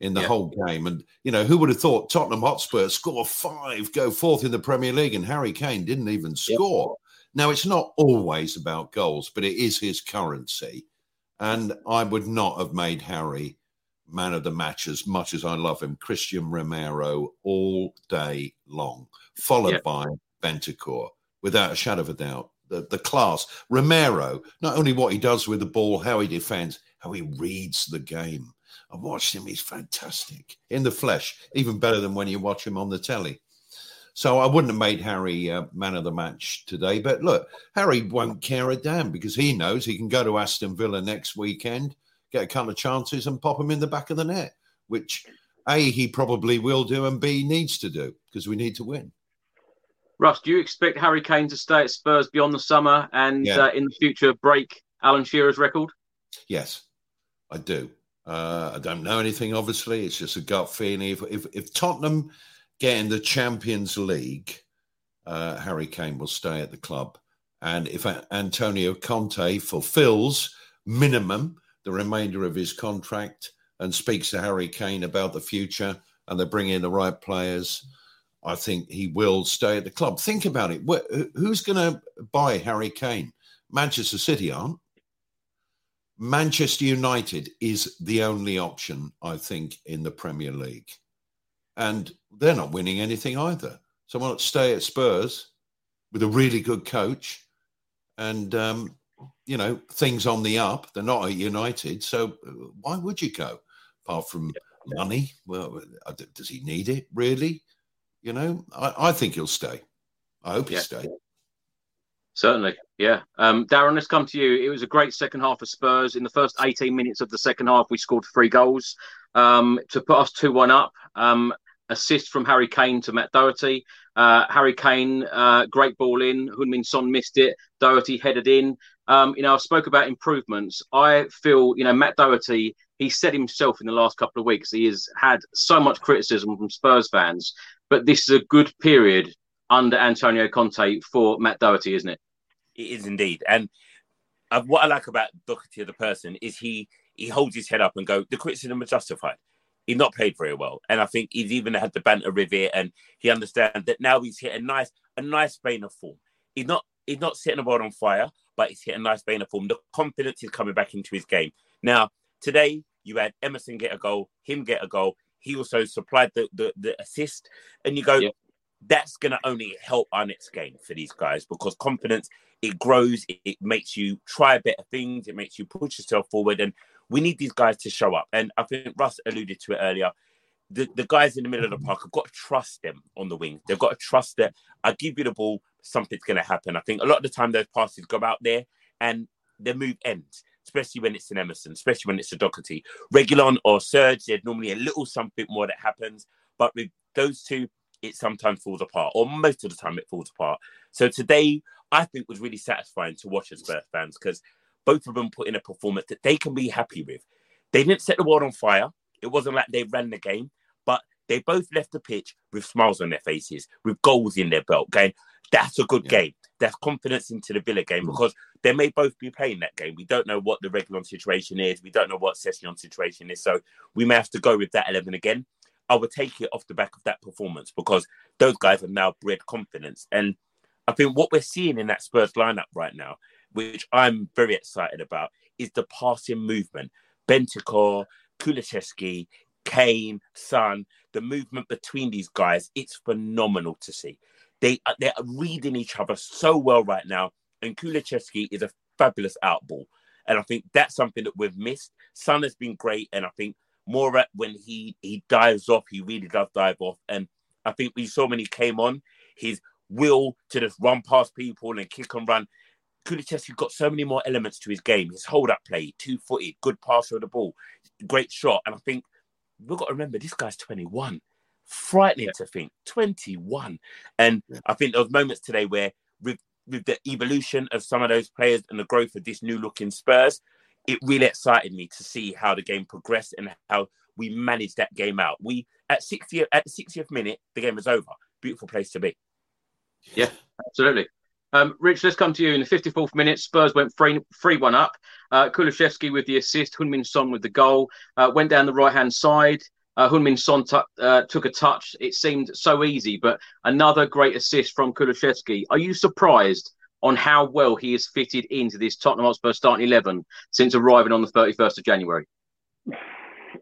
Speaker 2: in the yeah. whole game. And, you know, who would have thought Tottenham Hotspur score five, go fourth in the Premier League, and Harry Kane didn't even score? Yep. Now, it's not always about goals, but it is his currency. And I would not have made Harry man of the match as much as I love him. Cristian Romero all day long, followed yep. by Bentancur, without a shadow of a doubt the, the class. Romero, not only what he does with the ball, how he defends, how he reads the game. I watched him; he's fantastic in the flesh, even better than when you watch him on the telly. So I wouldn't have made Harry uh, man of the match today. But look, Harry won't care a damn because he knows he can go to Aston Villa next weekend, get a couple of chances, and pop them in the back of the net, which A, he probably will do, and B, needs to do because we need to win.
Speaker 1: Russ, do you expect Harry Kane to stay at Spurs beyond the summer and yeah. uh, in the future break Alan Shearer's record?
Speaker 2: Yes, I do. Uh, I don't know anything, obviously. It's just a gut feeling. If, if, if Tottenham get in the Champions League, uh, Harry Kane will stay at the club. And if Antonio Conte fulfills minimum the remainder of his contract and speaks to Harry Kane about the future and they bring in the right players, I think he will stay at the club. Think about it. Who's going to buy Harry Kane? Manchester City aren't. Manchester United is the only option, I think, in the Premier League. And they're not winning anything either. So why not stay at Spurs with a really good coach and, um, you know, things on the up? They're not at United. So uh, why would you go? Apart from money, well, uh, does he need it really? You know, I, I think he'll stay. I hope yeah. he'll stay.
Speaker 1: Certainly, yeah. Um, Darren, let's come to you. It was a great second half for Spurs. In the first 18 minutes of the second half, we scored three goals um, to put us 2 1 up. Um, assist from Harry Kane to Matt Doherty. Uh, Harry Kane, uh, great ball in. Heung-min Son missed it. Doherty headed in. Um, you know, I spoke about improvements. I feel, you know, Matt Doherty, he said himself in the last couple of weeks, he has had so much criticism from Spurs fans but this is a good period under Antonio Conte for Matt Doherty, isn't it?
Speaker 3: It is indeed. And uh, what I like about Doherty, the person, is he he holds his head up and go, the criticism was justified. He's not played very well, and I think he's even had the banter with it, and he understands that now he's hit a nice a nice vein of form. He's not he's not setting the world on fire, but he's hit a nice vein of form. The confidence is coming back into his game now. Today, You had Emerson get a goal, him get a goal. He also supplied the the, the assist, and you go, that's going to only help our next game for these guys because confidence it grows, it, it, makes you try better things, it makes you push yourself forward, and we need these guys to show up. And I think Russ alluded to it earlier. The, the guys in the middle of the park have got to trust them on the wing. They've got to trust that I give you the ball, something's going to happen. I think a lot of the time those passes go out there and their move ends, especially when it's an Emerson, especially when it's a Doherty. Reguilón or Serge, there's normally a little something more that happens. But with those two, it sometimes falls apart, or most of the time it falls apart. So today, I think was really satisfying to watch as Spurs fans because both of them put in a performance that they can be happy with. They didn't set the world on fire. It wasn't like they ran the game, but they both left the pitch with smiles on their faces, with goals in their belt, going, that's a good yeah. game. That's confidence into the Villa game mm. because they may both be playing that game. We don't know what the Reguilón situation is. We don't know what Sessegnon situation is. So we may have to go with that 11 again. I would take it off the back of that performance because those guys have now bred confidence. And I think what we're seeing in that Spurs lineup right now, which I'm very excited about, is the passing movement. Bentancur, Kulusevski, Kane, Son, the movement between these guys, it's phenomenal to see. They uh, they're reading each other so well right now, and Kulusevski is a fabulous outball. And I think that's something that we've missed. Son has been great, and I think more when he he dives off, he really does dive off. And I think we saw when he came on, his will to just run past people and kick and run. Kulusevski got so many more elements to his game. His hold up play, two footed, good passer of the ball, great shot. And I think we've got to remember this guy's 21. Frightening yeah. to think, 21. And yeah. I think there was moments today where with with the evolution of some of those players and the growth of this new looking Spurs, it really excited me to see how the game progressed and how we managed that game out. We at 60 at the 60th minute, the game was over. Beautiful place to be.
Speaker 1: Yeah, absolutely. Um, Rich, let's come to you in the 54th minute. Spurs went 3 3 1 up. Uh, Kulusevski with the assist, Heung-min Son with the goal. Uh, went down the right hand side. Uh, Heung-min Son t- uh, took a touch. It seemed so easy, but another great assist from Kulusevski. Are you surprised on how well he has fitted into this Tottenham Hotspur starting 11 since arriving on the 31st of January?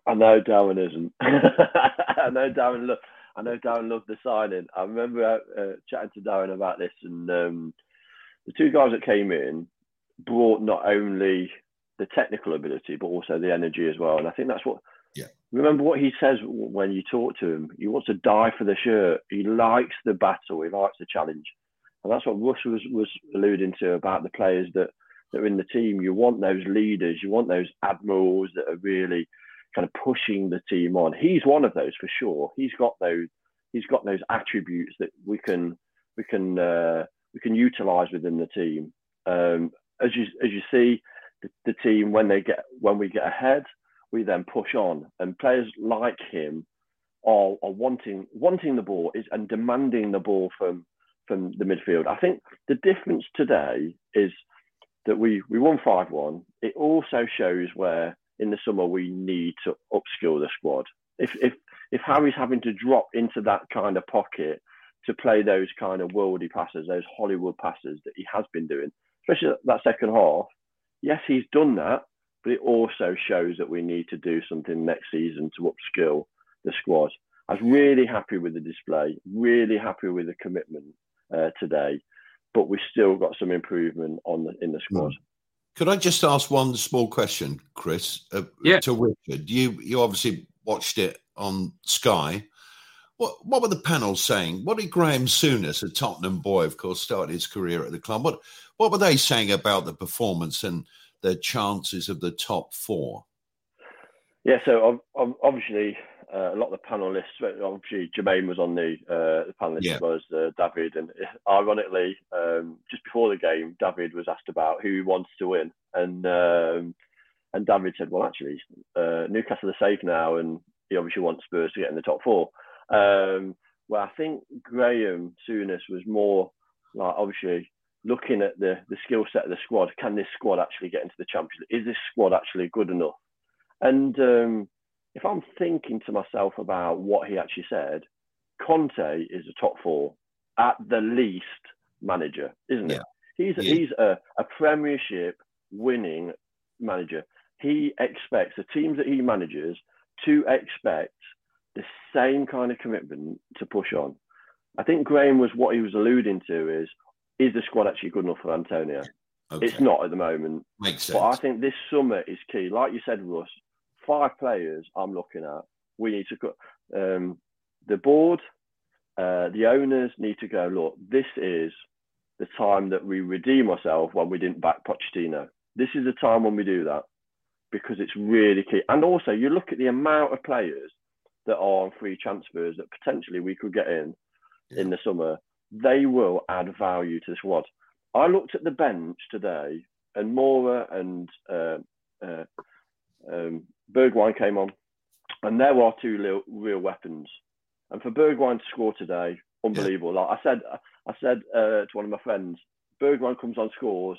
Speaker 4: I know Darren isn't. *laughs* I know Darren. Look, I know Darren loved the signing. I remember uh, chatting to Darren about this, and um, the two guys that came in brought not only the technical ability but also the energy as well. And I think that's what. Remember what he says when you talk to him. He wants to die for the shirt. He likes the battle. He likes the challenge. And that's what Russ was, was alluding to about the players that, that are in the team. You want those leaders, you want those admirals that are really kind of pushing the team on. He's one of those for sure. He's got those he's got those attributes that we can we can uh, we can utilize within the team. Um, as you as you see, the, the, team when they get when we get ahead, we then push on, and players like him are, are wanting wanting the ball is and demanding the ball from from the midfield. I think the difference today is that we we won five one. It also shows where in the summer we need to upskill the squad. If if if Harry's having to drop into that kind of pocket to play those kind of worldy passes, those Hollywood passes that he has been doing, especially that second half, yes, he's done that, but it also shows that we need to do something next season to upskill the squad. I was really happy with the display, really happy with the commitment uh, today, but we still got some improvement on the in the squad.
Speaker 2: Could I just ask one small question, Chris? Uh,
Speaker 1: yeah.
Speaker 2: To Richard, you you obviously watched it on Sky. What what were the panels saying? What did Graham Souness, a Tottenham boy, of course, started his career at the club? What what were they saying about the performance and their chances of the top four?
Speaker 4: Yeah, so obviously uh, a lot of the panelists, obviously Jermaine was on the, uh, the panelist yeah. was uh, David, and ironically, um, just before the game, David was asked about who wants to win, and um, and David said, well, actually, uh, Newcastle are safe now, and he obviously wants Spurs to get in the top four. Um, well, I think Graham Souness was more like obviously looking at the the skill set of the squad. Can this squad actually get into the Champions League? Is this squad actually good enough? And um, if I'm thinking to myself about what he actually said, Conte is a top four at the least manager, isn't
Speaker 2: yeah.
Speaker 4: it? He's
Speaker 2: yeah.
Speaker 4: he's a, a Premiership winning manager. he expects the teams that he manages to expect the same kind of commitment to push on. I think Graham was what he was alluding to is is the squad actually good enough for Antonio? Okay. It's not at the moment.
Speaker 2: Makes sense.
Speaker 4: But I think this summer is key. Like you said, Russ, five players I'm looking at. We need to go. Um, the board, uh, the owners need to go. Look, this is the time that we redeem ourselves when we didn't back Pochettino. This is the time when we do that because it's really key. And also, you look at the amount of players that are on free transfers that potentially we could get in yeah. in the summer. They will add value to the squad. I looked at the bench today, and Moura and uh, uh, um, Bergwijn came on, and there are two real, real weapons. And for Bergwijn to score today, unbelievable. Yeah. Like I said, I said uh, to one of my friends, Bergwijn comes on, scores,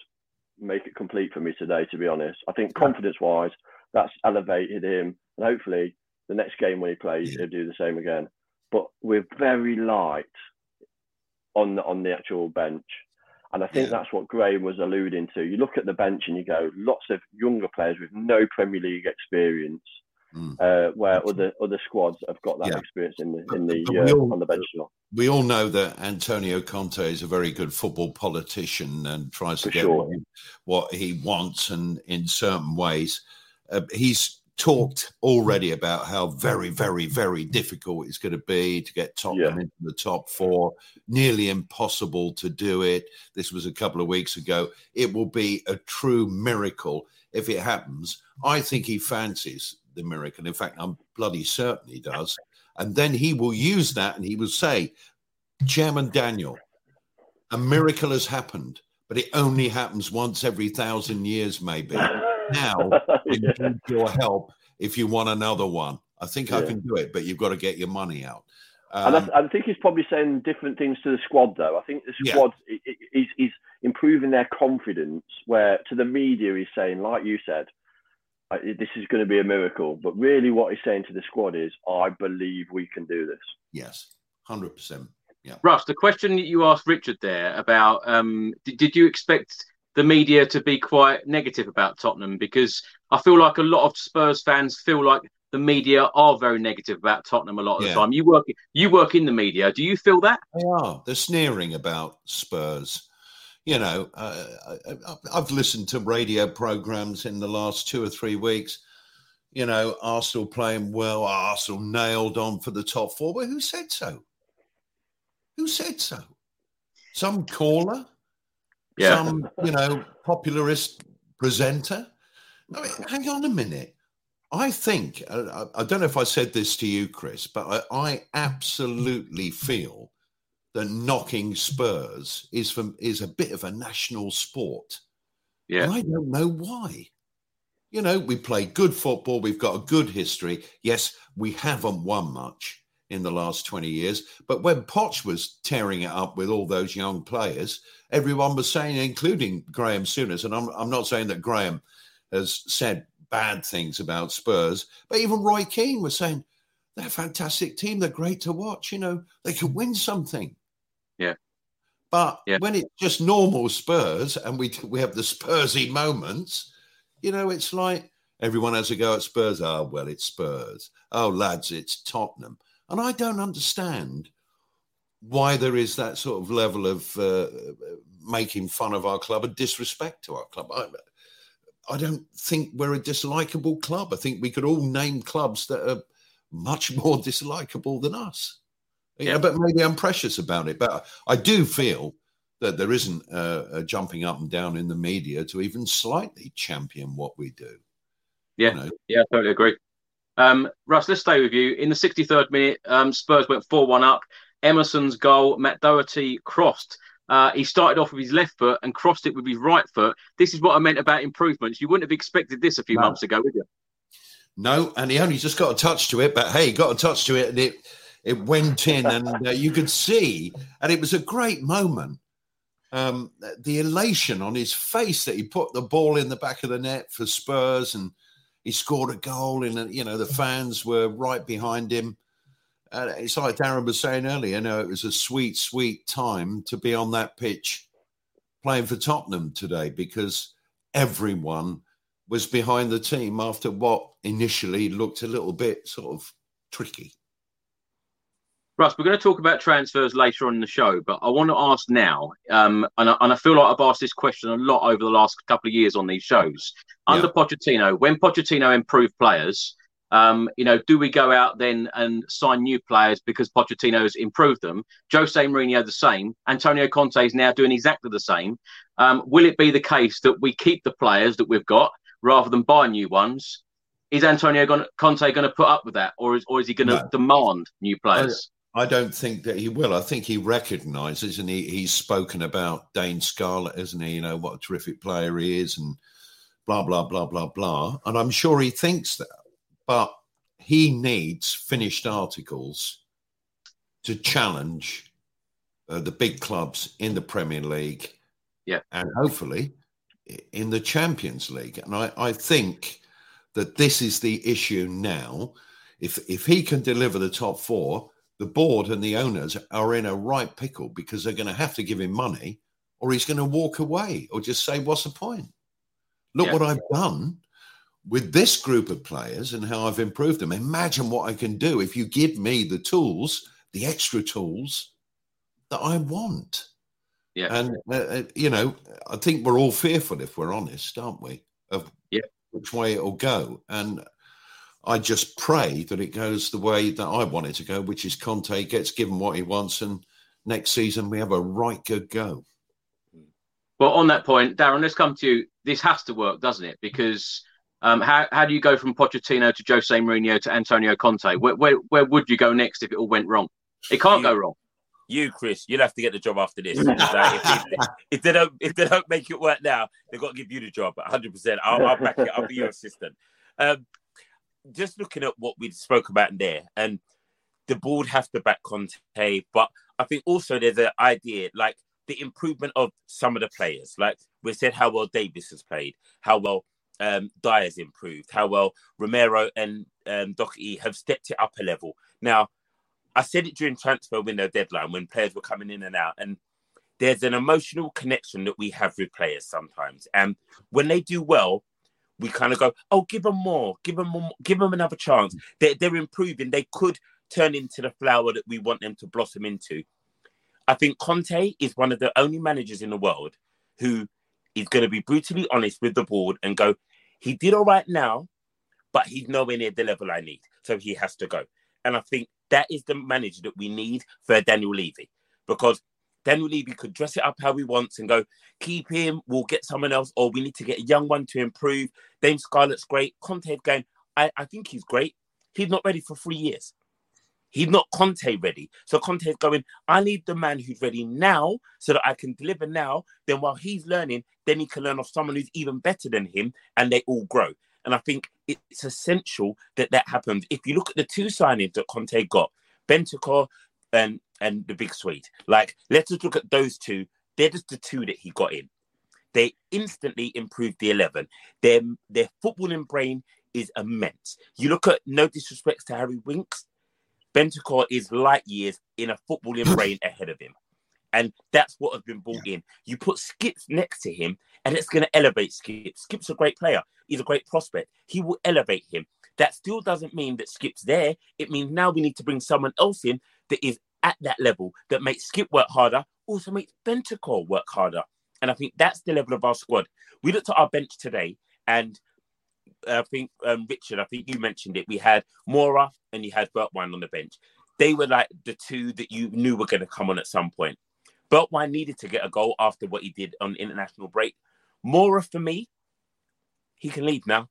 Speaker 4: make it complete for me today. To be honest, I think confidence-wise, that's elevated him, and hopefully the next game when he plays, yeah. he'll do the same again. But we're very light on the, on the actual bench. And I think yeah. that's what Graham was alluding to. You look at the bench and you go, lots of younger players with no Premier League experience, mm. uh, where other other squads have got that yeah. experience in the in the uh, all, on the bench.
Speaker 2: We all know that Antonio Conte is a very good football politician and tries to get sure. what, he, what, he, wants, and in certain ways, uh, he's talked already about how very, very, very difficult it's going to be to get Tottenham yeah. into the top four. Nearly impossible to do it. This was a couple of weeks ago. It will be a true miracle if it happens. I think he fancies the miracle. In fact, I'm bloody certain he does. And then he will use that and he will say, Chairman Daniel, a miracle has happened, but it only happens once every thousand years, maybe. *laughs* Now, *laughs* I need your help if you want another one. I think yeah. I can do it, but you've got to get your money out.
Speaker 4: Um, and I, I, think he's probably saying different things to the squad, though. I think the squad yeah. is, is improving their confidence. Where to the media, he's saying, like you said, this is going to be a miracle. But really, what he's saying to the squad is, I believe we can do this.
Speaker 2: Yes, hundred percent. Yeah.
Speaker 1: Russ, the question that you asked Richard there about um, did, did you expect the media to be quite negative about Tottenham? Because I feel like a lot of Spurs fans feel like the media are very negative about Tottenham a lot of yeah. the time. You work you work in the media. Do you feel that?
Speaker 2: They are. They're sneering about Spurs you know, uh, I've listened to radio programs in the last two or three weeks. You know, Arsenal playing well, Arsenal nailed on for the top four. But who said so? Who said so? Some caller? Yeah. Some, you know, popularist presenter? I mean, hang on a minute. I think, uh, I don't know if I said this to you, Chris, but I, I absolutely feel that knocking Spurs is from is a bit of a national sport. Yeah. And I don't know why. You know, we play good football, we've got a good history. Yes, we haven't won much in the last 20 years, but when Poch was tearing it up with all those young players, everyone was saying, including Graham Souness, and I'm, I'm not saying that Graham has said bad things about Spurs, but even Roy Keane was saying, they're a fantastic team. They're great to watch. You know, they could win something.
Speaker 1: Yeah.
Speaker 2: But yeah. when it's just normal Spurs and we we have the Spursy moments, you know, it's like everyone has a go at Spurs. Oh, well, it's Spurs. Oh, lads, it's Tottenham. And I don't understand why there is that sort of level of uh, making fun of our club and disrespect to our club. I, I don't think we're a dislikable club. I think we could all name clubs that are much more *laughs* dislikable than us. Yeah, but maybe I'm precious about it. But I do feel that there isn't a, a jumping up and down in the media to even slightly champion what we do.
Speaker 1: Yeah, you know? yeah, I totally agree. Um, Russ, let's stay with you. In the 63rd minute, um, Spurs went 4 1 up. Emerson's goal, Matt Doherty crossed. Uh, he started off with his left foot and crossed it with his right foot. This is what I meant about improvements. You wouldn't have expected this a few no. months ago, would you?
Speaker 2: No, and he only just got a touch to it, but hey, got a touch to it, and it it went in, *laughs* and uh, you could see, and it was a great moment. Um, the elation on his face that he put the ball in the back of the net for Spurs, and he scored a goal, and you know the fans were right behind him. Uh, it's like Darren was saying earlier. You know, it was a sweet, sweet time to be on that pitch playing for Tottenham today because everyone was behind the team after what initially looked a little bit sort of tricky.
Speaker 1: Russ, we're going to talk about transfers later on in the show, but I want to ask now, um, and, I, and I feel like I've asked this question a lot over the last couple of years on these shows. Under yeah. Pochettino, when Pochettino improved players, um, you know, do we go out then and sign new players because Pochettino's improved them? Jose Mourinho the same. Antonio Conte is now doing exactly the same. Um, will it be the case that we keep the players that we've got rather than buy new ones? Is Antonio gonna, Conte going to put up with that, or is or is he going to no. demand new players?
Speaker 2: I don't think that he will. I think he recognises and he, he's spoken about Dane Scarlett, isn't he? You know, what a terrific player he is and blah, blah, blah, blah, blah. And I'm sure he thinks that. But he needs finished articles to challenge uh, the big clubs in the Premier League.
Speaker 1: Yeah.
Speaker 2: And hopefully in the Champions League. And I, I think that this is the issue now. If if he can deliver the top four, the board and the owners are in a right pickle because they're going to have to give him money or he's going to walk away or just say, What's the point? Look yeah. what I've done with this group of players and how I've improved them. Imagine what I can do if you give me the tools, the extra tools that I want.
Speaker 1: Yeah.
Speaker 2: And, uh, uh you know, I think we're all fearful, if we're honest, aren't we, of
Speaker 1: yeah.
Speaker 2: which way it'll go. And I just pray that it goes the way that I want it to go, which is Conte gets given what he wants, and next season we have a right good go.
Speaker 1: Well, on that point, Darren, let's come to you. This has to work, doesn't it? Because um, how, how do you go from Pochettino to Jose Mourinho to Antonio Conte? Where, where, where would you go next if it all went wrong? It can't you, go wrong.
Speaker 3: You, Chris, you'll have to get the job after this. *laughs* like if, if, if, they don't, if they don't make it work now, they've got to give you the job. 100. percent I'll, I'll back it. I'll be your assistant. Um, just looking at what we spoke about there, and the board have to back Conte, but I think also there's an idea like the improvement of some of the players. Like we said, how well Davies has played, how well um, Dier's improved, how well Romero and um, Doherty have stepped it up a level. Now, I said it during transfer window deadline when players were coming in and out, and there's an emotional connection that we have with players sometimes. And when they do well, we kind of go, oh, give them more, give them more, give them another chance. They're, they're improving. They could turn into the flower that we want them to blossom into. I think Conte is one of the only managers in the world who is going to be brutally honest with the board and go, he did all right now, but he's nowhere near the level I need. So he has to go. And I think that is the manager that we need for Daniel Levy because Daniel Levy could dress it up how he wants and go, keep him, we'll get someone else, or we need to get a young one to improve. Dane Scarlett's great. Conte going, I, I think he's great. He's not ready for three years. He's not Conte ready. So Conte's going, I need the man who's ready now so that I can deliver now. Then while he's learning, then he can learn off someone who's even better than him and they all grow. And I think it's essential that that happens. If you look at the two signings that Conte got, Bentancur and and the big Swede. Like, let's just look at those two. They're just the two that he got in. They instantly improved the 11. Their, their footballing brain is immense. You look at no disrespect to Harry Winks, Bentancur is light years in a footballing *laughs* brain ahead of him. And that's what has been brought yeah. in. You put Skips next to him, and it's going to elevate Skips. Skipp's a great player. He's a great prospect. He will elevate him. That still doesn't mean that Skipp's there. It means now we need to bring someone else in that is at that level that makes Skipp work harder, also makes Bentancur work harder. And I think that's the level of our squad. We looked at our bench today, and I think um, Richard, I think you mentioned it. We had Moura and you had Bergwijn on the bench. They were like the two that you knew were going to come on at some point. Bergwijn needed to get a goal after what he did on international break. Moura, for me, he can leave now.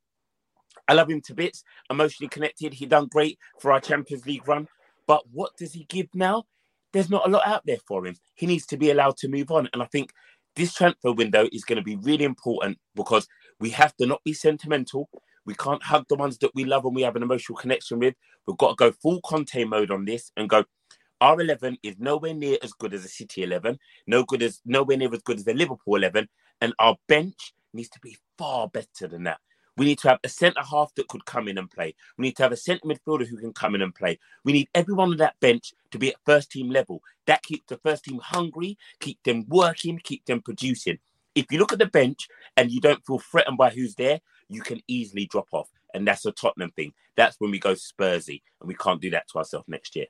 Speaker 3: I love him to bits. Emotionally connected. He done great for our Champions League run. But what does he give now? There's not a lot out there for him. He needs to be allowed to move on. And I think this transfer window is going to be really important because we have to not be sentimental. We can't hug the ones that we love and we have an emotional connection with. We've got to go full Conte mode on this and go. Our 11 is nowhere near as good as a City 11, no good as nowhere near as good as the Liverpool 11, and our bench needs to be far better than that. We need to have a centre half that could come in and play. We need to have a centre midfielder who can come in and play. We need everyone on that bench to be at first team level. That keeps the first team hungry, keep them working, keep them producing. If you look at the bench and you don't feel threatened by who's there, you can easily drop off. And that's a Tottenham thing. That's when we go Spursy, and we can't do that to ourselves next year.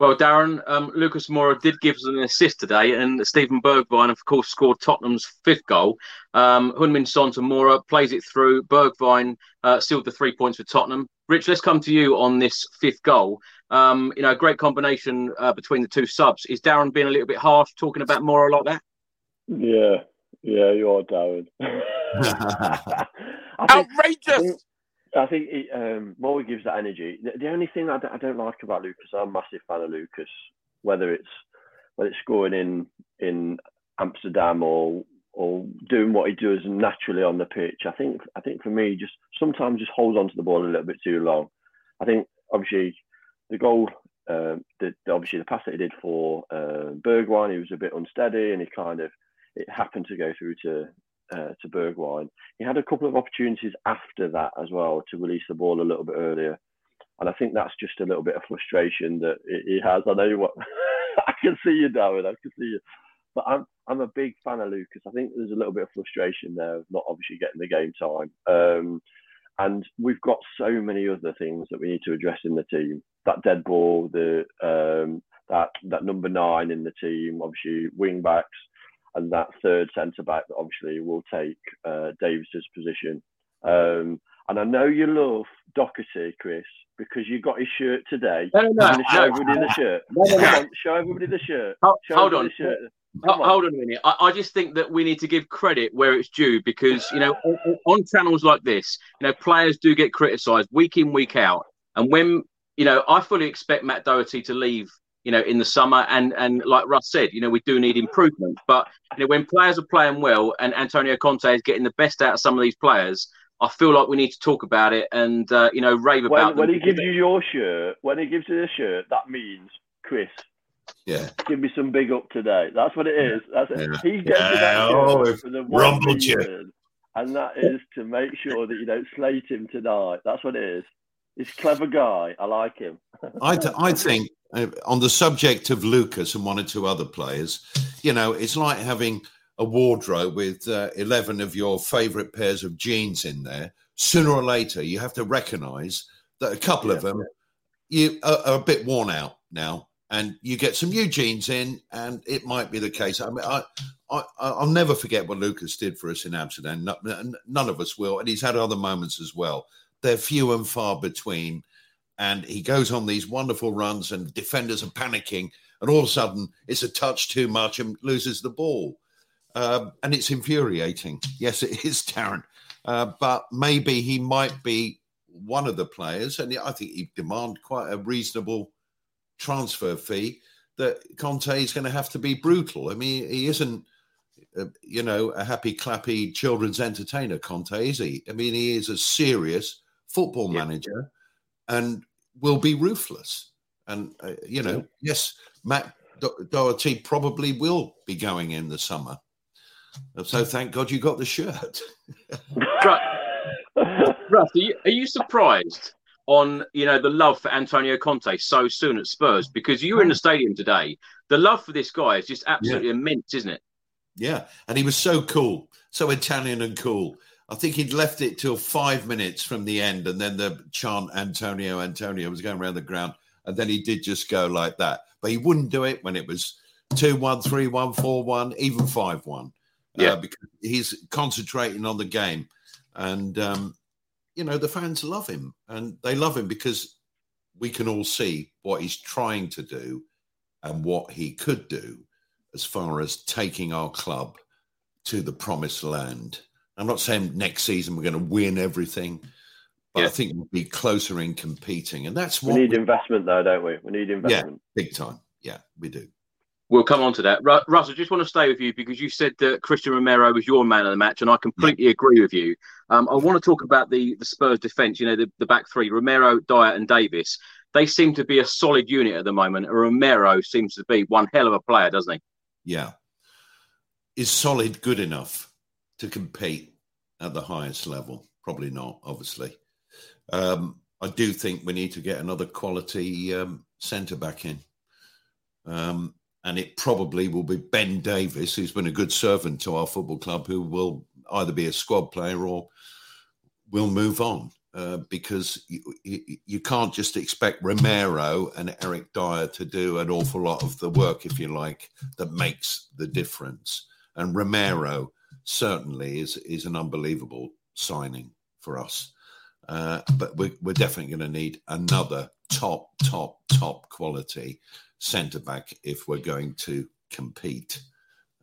Speaker 1: Well, Darren, um, Lucas Moura did give us an assist today, and Steven Bergwijn, of course, scored Tottenham's fifth goal. Um, Heung-min Son to Moura plays it through. Bergwijn uh, sealed the three points for Tottenham. Rich, let's come to you on this fifth goal. Um, you know, a great combination uh, between the two subs. Is Darren being a little bit harsh talking about Moura like that?
Speaker 4: Yeah, yeah, you are, Darren. *laughs*
Speaker 3: Outrageous!
Speaker 4: I think it, um, Moy gives that energy. The, the only thing I don't like about Lucas, I'm a massive fan of Lucas. Whether it's whether it's scoring in in Amsterdam or or doing what he does naturally on the pitch, I think I think for me, just sometimes just holds onto the ball a little bit too long. I think obviously the goal, uh, the, obviously the pass that he did for uh, Bergwijn, he was a bit unsteady and he kind of it happened to go through to uh, to Bergwijn. He had a couple of opportunities after that as well to release the ball a little bit earlier. And I think that's just a little bit of frustration that he has. I know what *laughs* I can see you, Darren. I can see you. But I'm I'm a big fan of Lucas. I think there's a little bit of frustration there of not obviously getting the game time. Um, and we've got so many other things that we need to address in the team. That dead ball, the um, that that number nine in the team, obviously wing backs and that third centre back obviously will take uh, Davies's position. Um, and I know you love Doherty, Chris, because you got his shirt today.
Speaker 1: No, no, no.
Speaker 4: Show everybody the *laughs* shirt. No, no, no. Show everybody the shirt.
Speaker 1: Hold on. Shirt. On. Hold on a minute. I, I, just think that we need to give credit where it's due because, you know, on, on channels like this, you know, players do get criticised week in, week out. And when, you know, I fully expect Matt Doherty to leave you know, in the summer. And and like Russ said, you know, we do need improvement. But you know, when players are playing well and Antonio Conte is getting the best out of some of these players, I feel like we need to talk about it and uh, you know rave
Speaker 4: when,
Speaker 1: about.
Speaker 4: When he gives you your shirt, when he gives you the shirt, that means Chris.
Speaker 2: Yeah.
Speaker 4: Give me some big up today. That's what it is. That's it.
Speaker 2: Yeah.
Speaker 4: He gets
Speaker 2: Yeah.
Speaker 4: that
Speaker 2: Oh,
Speaker 4: shirt for the one reason, and that is to make sure that you don't slate him tonight. That's what it is. He's a clever guy. I like him.
Speaker 2: I, th- I think uh, on the subject of Lucas and one or two other players, you know, it's like having a wardrobe with uh, 11 of your favorite pairs of jeans in there. Sooner or later, you have to recognize that a couple of them you are, are a bit worn out now. And you get some new jeans in, and it might be the case. I mean, I, I, I'll never forget what Lucas did for us in Amsterdam. No- None of us will, and he's had other moments as well. They're few and far between and he goes on these wonderful runs and defenders are panicking and all of a sudden it's a touch too much and loses the ball. Um, and it's infuriating. Yes it is *laughs* Darren uh, but maybe he might be one of the players and i think he'd demand quite a reasonable transfer fee that conte is going to have to be brutal. I mean he isn't uh, you know a happy clappy children's entertainer conte is he? I mean he is a serious football manager and will be ruthless. And, uh, you know, yes, Matt Do- Doherty probably will be going in the summer. So thank God you got the shirt. *laughs*
Speaker 1: Russ, are you, are you surprised on you know the love for Antonio Conte so soon at Spurs? Because you were in the stadium today. The love for this guy is just absolutely immense, isn't it?
Speaker 2: Yeah. And he was so cool, so Italian and cool. I think he'd left it till five minutes from the end, and then the chant Antonio, Antonio was going around the ground, and then he did just go like that. But he wouldn't do it when it was 2 1, 3 1, 4 1, even 5 1.
Speaker 1: Yeah.
Speaker 2: Uh, because he's concentrating on the game. And, um, you know, the fans love him, and they love him because we can all see what he's trying to do and what he could do as far as taking our club to the promised land. I'm not saying next season we're going to win everything, but I think we'll be closer in competing. And that's
Speaker 4: We need
Speaker 2: we-
Speaker 4: investment, though, don't we? We need
Speaker 2: yeah,
Speaker 4: investment.
Speaker 2: big time. Yeah, we do.
Speaker 1: We'll come on to that. Ru- Russ, I just want to stay with you because you said that Cristian Romero was your man of the match, and I completely agree with you. Um, I want to talk about the, the Spurs defence, you know, the, the back three Romero, Dier, and Davies. They seem to be a solid unit at the moment. Romero seems to be one hell of a player, doesn't he?
Speaker 2: Yeah. Is solid good enough to compete at the highest level? Probably not, obviously. Um, I do think we need to get another quality um, centre back in. Um, and it probably will be Ben Davies, who's been a good servant to our football club, who will either be a squad player or we'll move on uh, because you, you, you, can't just expect Romero and Eric Dier to do an awful lot of the work, if you like, that makes the difference. And Romero certainly is is an unbelievable signing for us. Uh, but we're, we're definitely going to need another top, top, top quality centre back if we're going to compete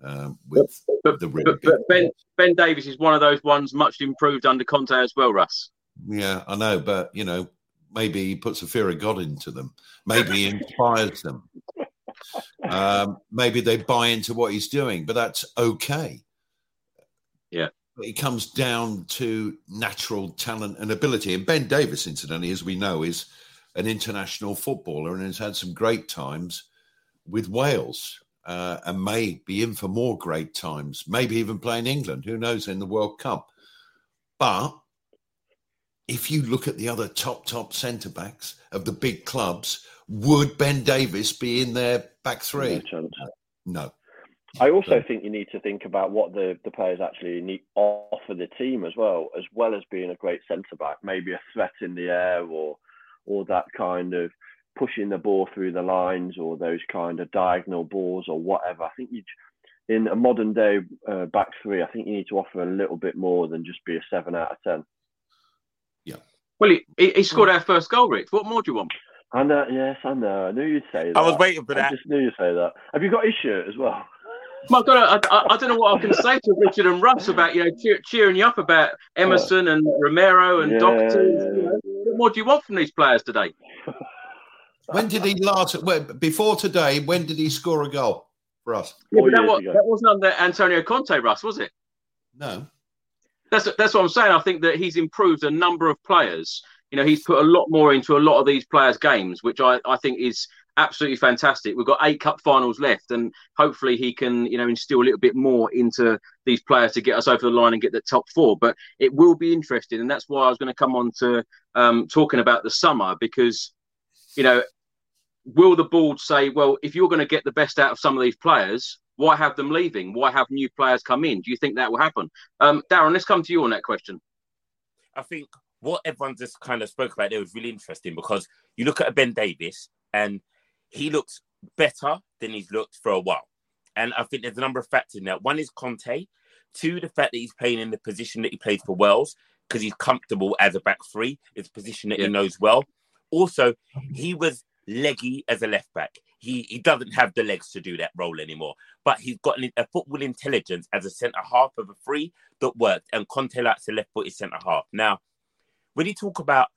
Speaker 2: um, with
Speaker 1: but,
Speaker 2: the
Speaker 1: but, but Ben Ben Davies is one of those ones much improved under Conte as well, Russ.
Speaker 2: Yeah, I know, but you know, maybe he puts a fear of God into them. Maybe he inspires them. *laughs* Um, maybe they buy into what he's doing, but that's okay.
Speaker 1: Yeah.
Speaker 2: It comes down to natural talent and ability. And Ben Davies, incidentally, as we know, is an international footballer and has had some great times with Wales uh, and may be in for more great times, maybe even playing England, who knows, in the World Cup. But if you look at the other top, top centre backs of the big clubs, would Ben Davies be in their back three?
Speaker 4: No.
Speaker 2: no.
Speaker 4: I also think you need to think about what the, the players actually need offer the team as well, as well as being a great centre back, maybe a threat in the air or or that kind of pushing the ball through the lines or those kind of diagonal balls or whatever. I think you, in a modern day uh, back three, I think you need to offer a little bit more than just be a seven out of ten.
Speaker 2: Yeah.
Speaker 1: Well, he, he scored our first goal, Rich. What more do you want?
Speaker 4: I know. Yes, I know. I knew you'd say that.
Speaker 3: I was waiting for that.
Speaker 4: I just knew you'd say that. Have you got his shirt as well?
Speaker 1: My God, I, I, I, don't know what I can say to Richard and Russ about you know cheer, cheering you up about Emerson and Romero and yeah, Doctor. Yeah, yeah. What more do you want from these players today? *laughs*
Speaker 2: When did he last? Well, Before today, when did he score a goal for us?
Speaker 1: Yeah, that, was, that wasn't under Antonio Conte, Russ, was it?
Speaker 2: No.
Speaker 1: That's that's what I'm saying. I think that he's improved a number of players. You know, he's put a lot more into a lot of these players' games, which I, I think is absolutely fantastic. We've got eight cup finals left, and hopefully he can, you know, instill a little bit more into these players to get us over the line and get the top four. But it will be interesting, and that's why I was going to come on to um, talking about the summer because, you know, will the board say, well, if you're going to get the best out of some of these players, why have them leaving? Why have new players come in? Do you think that will happen? Um, Darren, let's come to you on that question.
Speaker 3: I think what everyone just kind of spoke about there was really interesting because you look at Ben Davies and he looks better than he's looked for a while. And I think there's a number of factors in that. One is Conte. Two, the fact that he's playing in the position that he plays for Wales because he's comfortable as a back three. It's a position that yeah. he knows well. Also, he was leggy as a left back. He he doesn't have the legs to do that role anymore. But he's got a football intelligence as a centre half of a three that worked. And Conte likes to left footed centre half. Now, when you talk about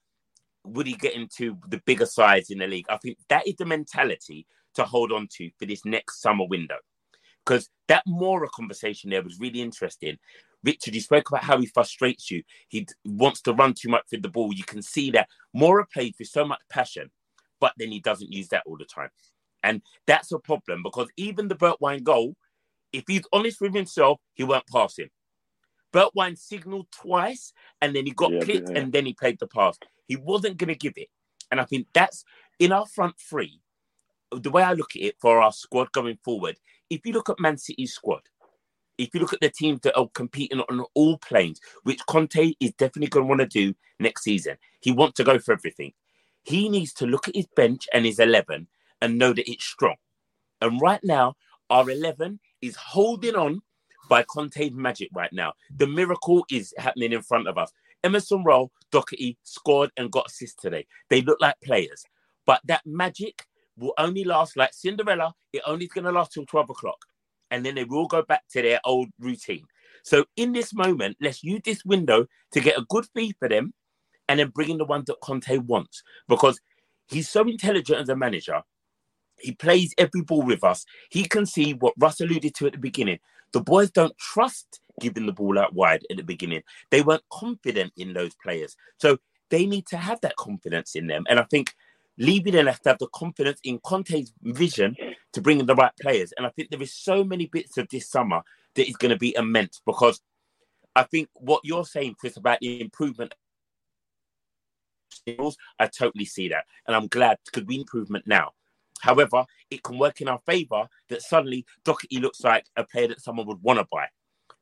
Speaker 3: would he get into the bigger sides in the league, I think that is the mentality to hold on to for this next summer window. Because that Moura conversation there was really interesting. Richard, you spoke about how he frustrates you. He wants to run too much with the ball. You can see that Moura plays with so much passion but then he doesn't use that all the time. And that's a problem because even the Bergwijn goal, if he's honest with himself, he won't pass him. Bergwijn signaled twice and then he got yeah, clipped yeah. and then he played the pass. He wasn't going to give it. And I think that's in our front three. The way I look at it for our squad going forward, if you look at Man City's squad, if you look at the teams that are competing on all planes, which Conte is definitely going to want to do next season, he wants to go for everything. He needs to look at his bench and his 11 and know that it's strong. And right now, our 11 is holding on by Conte's magic right now. The miracle is happening in front of us. Emerson Royal, Doherty scored and got assists today. They look like players. But that magic will only last like Cinderella. It only is going to last till 12 o'clock. And then they will go back to their old routine. So in this moment, let's use this window to get a good fee for them and then bringing the ones that Conte wants because he's so intelligent as a manager. He plays every ball with us. He can see what Russ alluded to at the beginning. The boys don't trust giving the ball out wide at the beginning. They weren't confident in those players. So they need to have that confidence in them. And I think Levy then has to have the confidence in Conte's vision to bring in the right players. And I think there is so many bits of this summer that is going to be immense because I think what you're saying, Chris, about the improvement I totally see that. And I'm glad because we improvement now. However, it can work in our favour that suddenly Doherty looks like a player that someone would want to buy.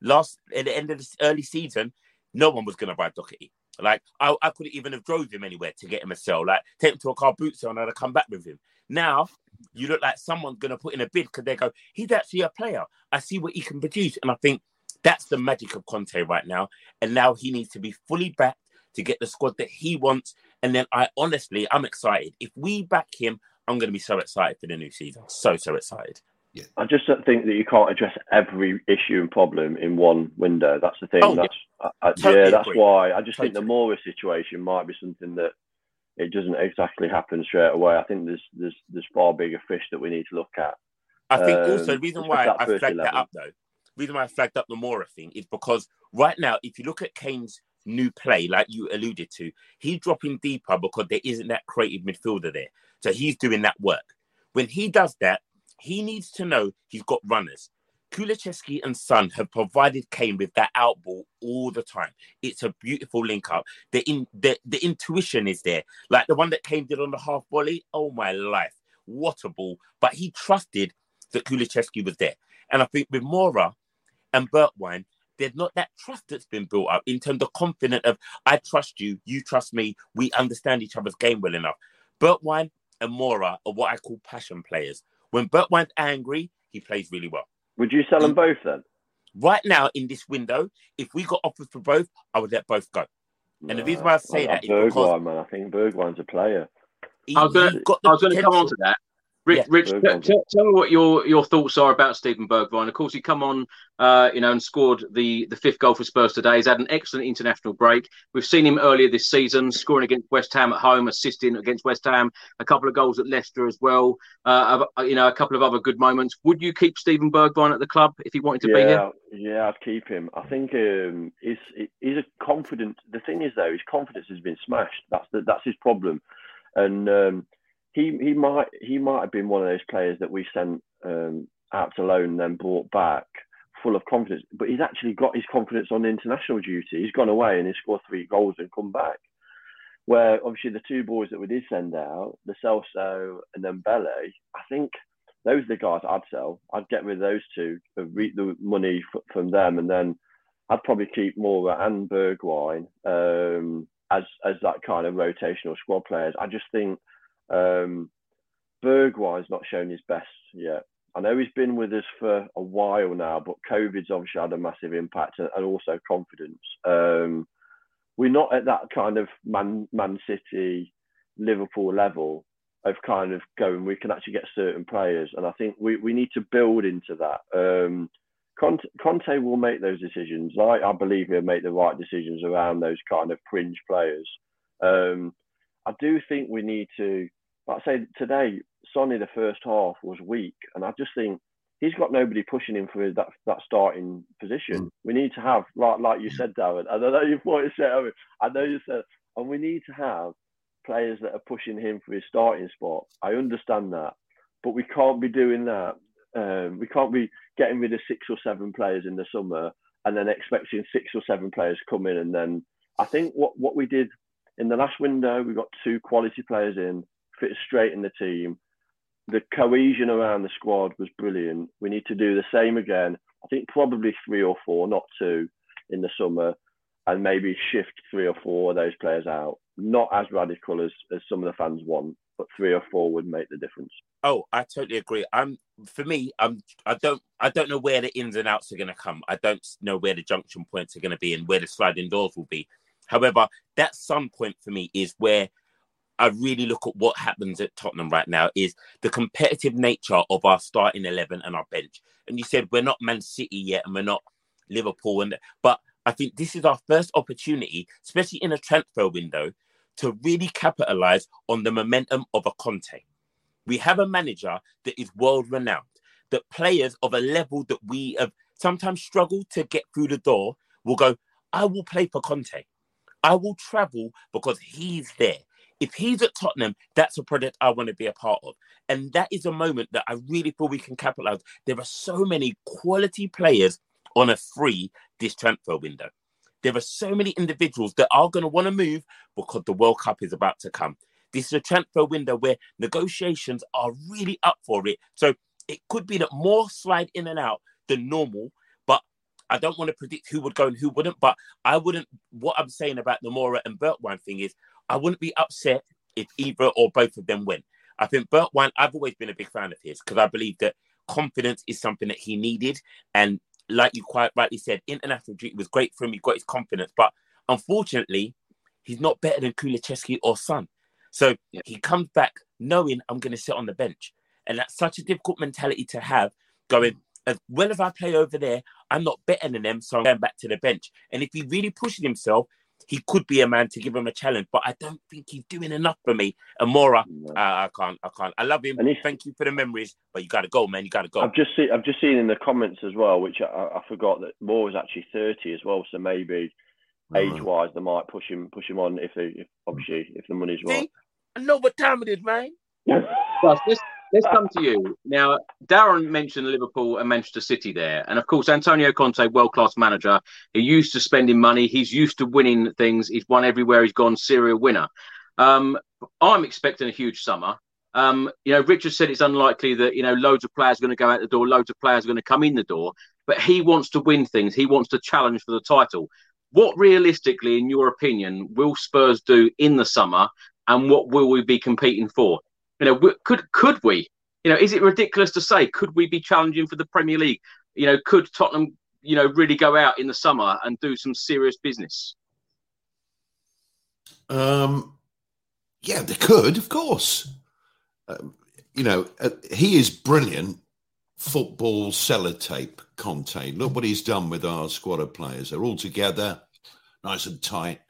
Speaker 3: Last at the end of the early season, no one was going to buy Doherty. Like I, I couldn't even have drove him anywhere to get him a sell. Like take him to a car boot sale and I'd have come back with him. Now you look like someone's gonna put in a bid because they go, he's actually a player. I see what he can produce, and I think that's the magic of Conte right now. And now he needs to be fully backed to get the squad that he wants. And then I honestly, I'm excited. If we back him, I'm going to be so excited for the new season. So so excited.
Speaker 4: Yeah. I just don't think that you can't address every issue and problem in one window. That's the thing. Oh, that's yeah, I, I, totally yeah that's why I just totally. think the Moura situation might be something that it doesn't exactly happen straight away. I think there's there's there's far bigger fish that we need to look at.
Speaker 3: I think um, also the reason why I flagged 11. that up though, reason why I flagged up the Moura thing is because right now, if you look at Kane's new play, like you alluded to, he's dropping deeper because there isn't that creative midfielder there. So he's doing that work. When he does that, he needs to know he's got runners. Kulusevski and Son have provided Kane with that out ball all the time. It's a beautiful link up. The in the, the intuition is there. Like the one that Kane did on the half volley. Oh my life. What a ball. But he trusted that Kulusevski was there. And I think with Moura and Bergwijn, there's not that trust that's been built up in terms of confidence of I trust you, you trust me, we understand each other's game well enough. Bergwijn and Moura are what I call passion players. When Bergwijn's angry, he plays really well.
Speaker 4: Would you sell them both then?
Speaker 3: Right now, in this window, if we got offers for both, I would let both go. And no, the reason why I say that is Bergwijn, because
Speaker 4: man, I think Bergwijn's a player.
Speaker 1: He, I was going to come on to that. Rich, yeah. Rich tell, tell, me what your, your thoughts are about Steven Bergwijn. Of course, he come on, uh, you know, and scored the, the fifth goal for Spurs today. He's had an excellent international break. We've seen him earlier this season, scoring against West Ham at home, assisting against West Ham, a couple of goals at Leicester as well. Uh, you know, a couple of other good moments. Would you keep Steven Bergwijn at the club if he wanted to
Speaker 4: yeah,
Speaker 1: be here?
Speaker 4: Yeah, I'd keep him. I think um, he's he's a confident. The thing is, though, his confidence has been smashed. That's the, that's his problem, and. Um, he he might he might have been one of those players that we sent um, out to loan then brought back full of confidence. But he's actually got his confidence on international duty. He's gone away and he's scored three goals and come back. Where obviously the two boys that we did send out, the Celso and then Bele, I think those are the guys I'd sell. I'd get rid of those two, reap the money f- from them, and then I'd probably keep Moura and Bergwijn um, as as that kind of rotational squad players. I just think um, Bergwijn's not shown his best yet. I know he's been with us for a while now, but COVID's obviously had a massive impact and, and also confidence. Um, we're not at that kind of Man, Man City, Liverpool level of kind of going, we can actually get certain players. And I think we, we need to build into that. Um, Conte, Conte will make those decisions. I, I believe he'll make the right decisions around those kind of fringe players. Um, I do think we need to like I say today, Sonny the first half was weak, and I just think he's got nobody pushing him for that that starting position. Mm. We need to have like like you said, Darren. I know you thought you said. I, mean, I know you said, and we need to have players that are pushing him for his starting spot. I understand that, but we can't be doing that. Um, we can't be getting rid of six or seven players in the summer and then expecting six or seven players come in and then I think what what we did in the last window, we got two quality players in fit straight in the team. The cohesion around the squad was brilliant. We need to do the same again. I think probably three or four, not two, in the summer, and maybe shift three or four of those players out. Not as radical as, as some of the fans want, but three or four would make the difference.
Speaker 3: Oh, I totally agree. I'm for me, I'm I don't I don't know where the ins and outs are going to come. I don't know where the junction points are going to be and where the sliding doors will be. However, that some point for me is where I really look at what happens at Tottenham right now is the competitive nature of our starting eleven and our bench. And you said we're not Man City yet, and we're not Liverpool, and but I think this is our first opportunity, especially in a transfer window, to really capitalize on the momentum of a Conte. We have a manager that is world renowned, that players of a level that we have sometimes struggled to get through the door will go, I will play for Conte. I will travel because he's there if he's at Tottenham, that's a project I want to be a part of. And that is a moment that I really feel we can capitalize. There are so many quality players on a free this transfer window. There are so many individuals that are going to want to move because the World Cup is about to come. This is a transfer window where negotiations are really up for it. So it could be that more slide in and out than normal, but I don't want to predict who would go and who wouldn't, but I wouldn't. What I'm saying about the Moura and Bergwijn thing is, I wouldn't be upset if either or both of them win. I think Bergwijn, I've always been a big fan of his because I believe that confidence is something that he needed. And like you quite rightly said, international duty was great for him. He got his confidence, but unfortunately, he's not better than Kulusevski or Son. So yeah. he comes back knowing I'm going to sit on the bench. And that's such a difficult mentality to have going, as well as I play over there, I'm not better than them, so I'm going back to the bench. And if he really pushes himself, he could be a man to give him a challenge, but I don't think he's doing enough for me. And Moura, uh, I can't, I can't. I love him. Thank you for the memories, but you got to go, man. You got to go.
Speaker 4: I've just seen, I've just seen in the comments as well, which I, I forgot that Moura is actually thirty as well. So maybe age-wise, they might push him, push him on if they, if, obviously, if the money's right. See?
Speaker 3: I know what time it is, man. *laughs*
Speaker 1: this let's come to you now. Darren mentioned Liverpool and Manchester City there, and of course Antonio Conte, world class manager. He used to spending money. He's used to winning things. He's won everywhere he's gone. Serial winner. Um, I'm expecting a huge summer. Um, you know, Richard said it's unlikely that you know loads of players are going to go out the door, loads of players are going to come in the door, but he wants to win things. He wants to challenge for the title. What realistically, in your opinion, will Spurs do in the summer, and what will we be competing for? You know, could could we? You know, is it ridiculous to say could we be challenging for the Premier League? You know, could Tottenham, you know, really go out in the summer and do some serious business?
Speaker 2: Um, yeah, they could, of course. Um, you know, uh, he is brilliant football sellotape Conte. Look what he's done with our squad of players. They're all together, nice and tight.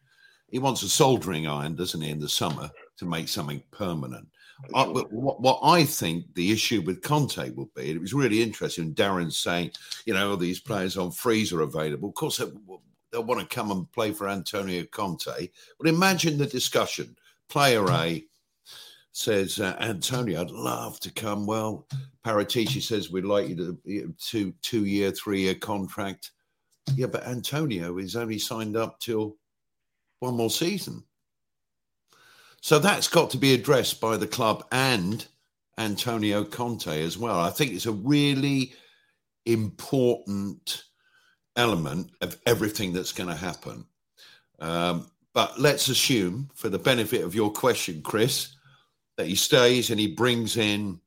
Speaker 2: He wants a soldering iron, doesn't he, in the summer to make something permanent. I, what, what, I think the issue with Conte will be, it was really interesting. Darren saying, you know, these players on freeze are available. Of course, they, they'll want to come and play for Antonio Conte. But imagine the discussion. Player A says, uh, Antonio, I'd love to come. Well, Paratici says we'd like you to two two year, three year contract. Yeah, but Antonio is only signed up till one more season. So that's got to be addressed by the club and Antonio Conte as well. I think it's a really important element of everything that's going to happen. Um, but let's assume, for the benefit of your question, Chris, that he stays and he brings in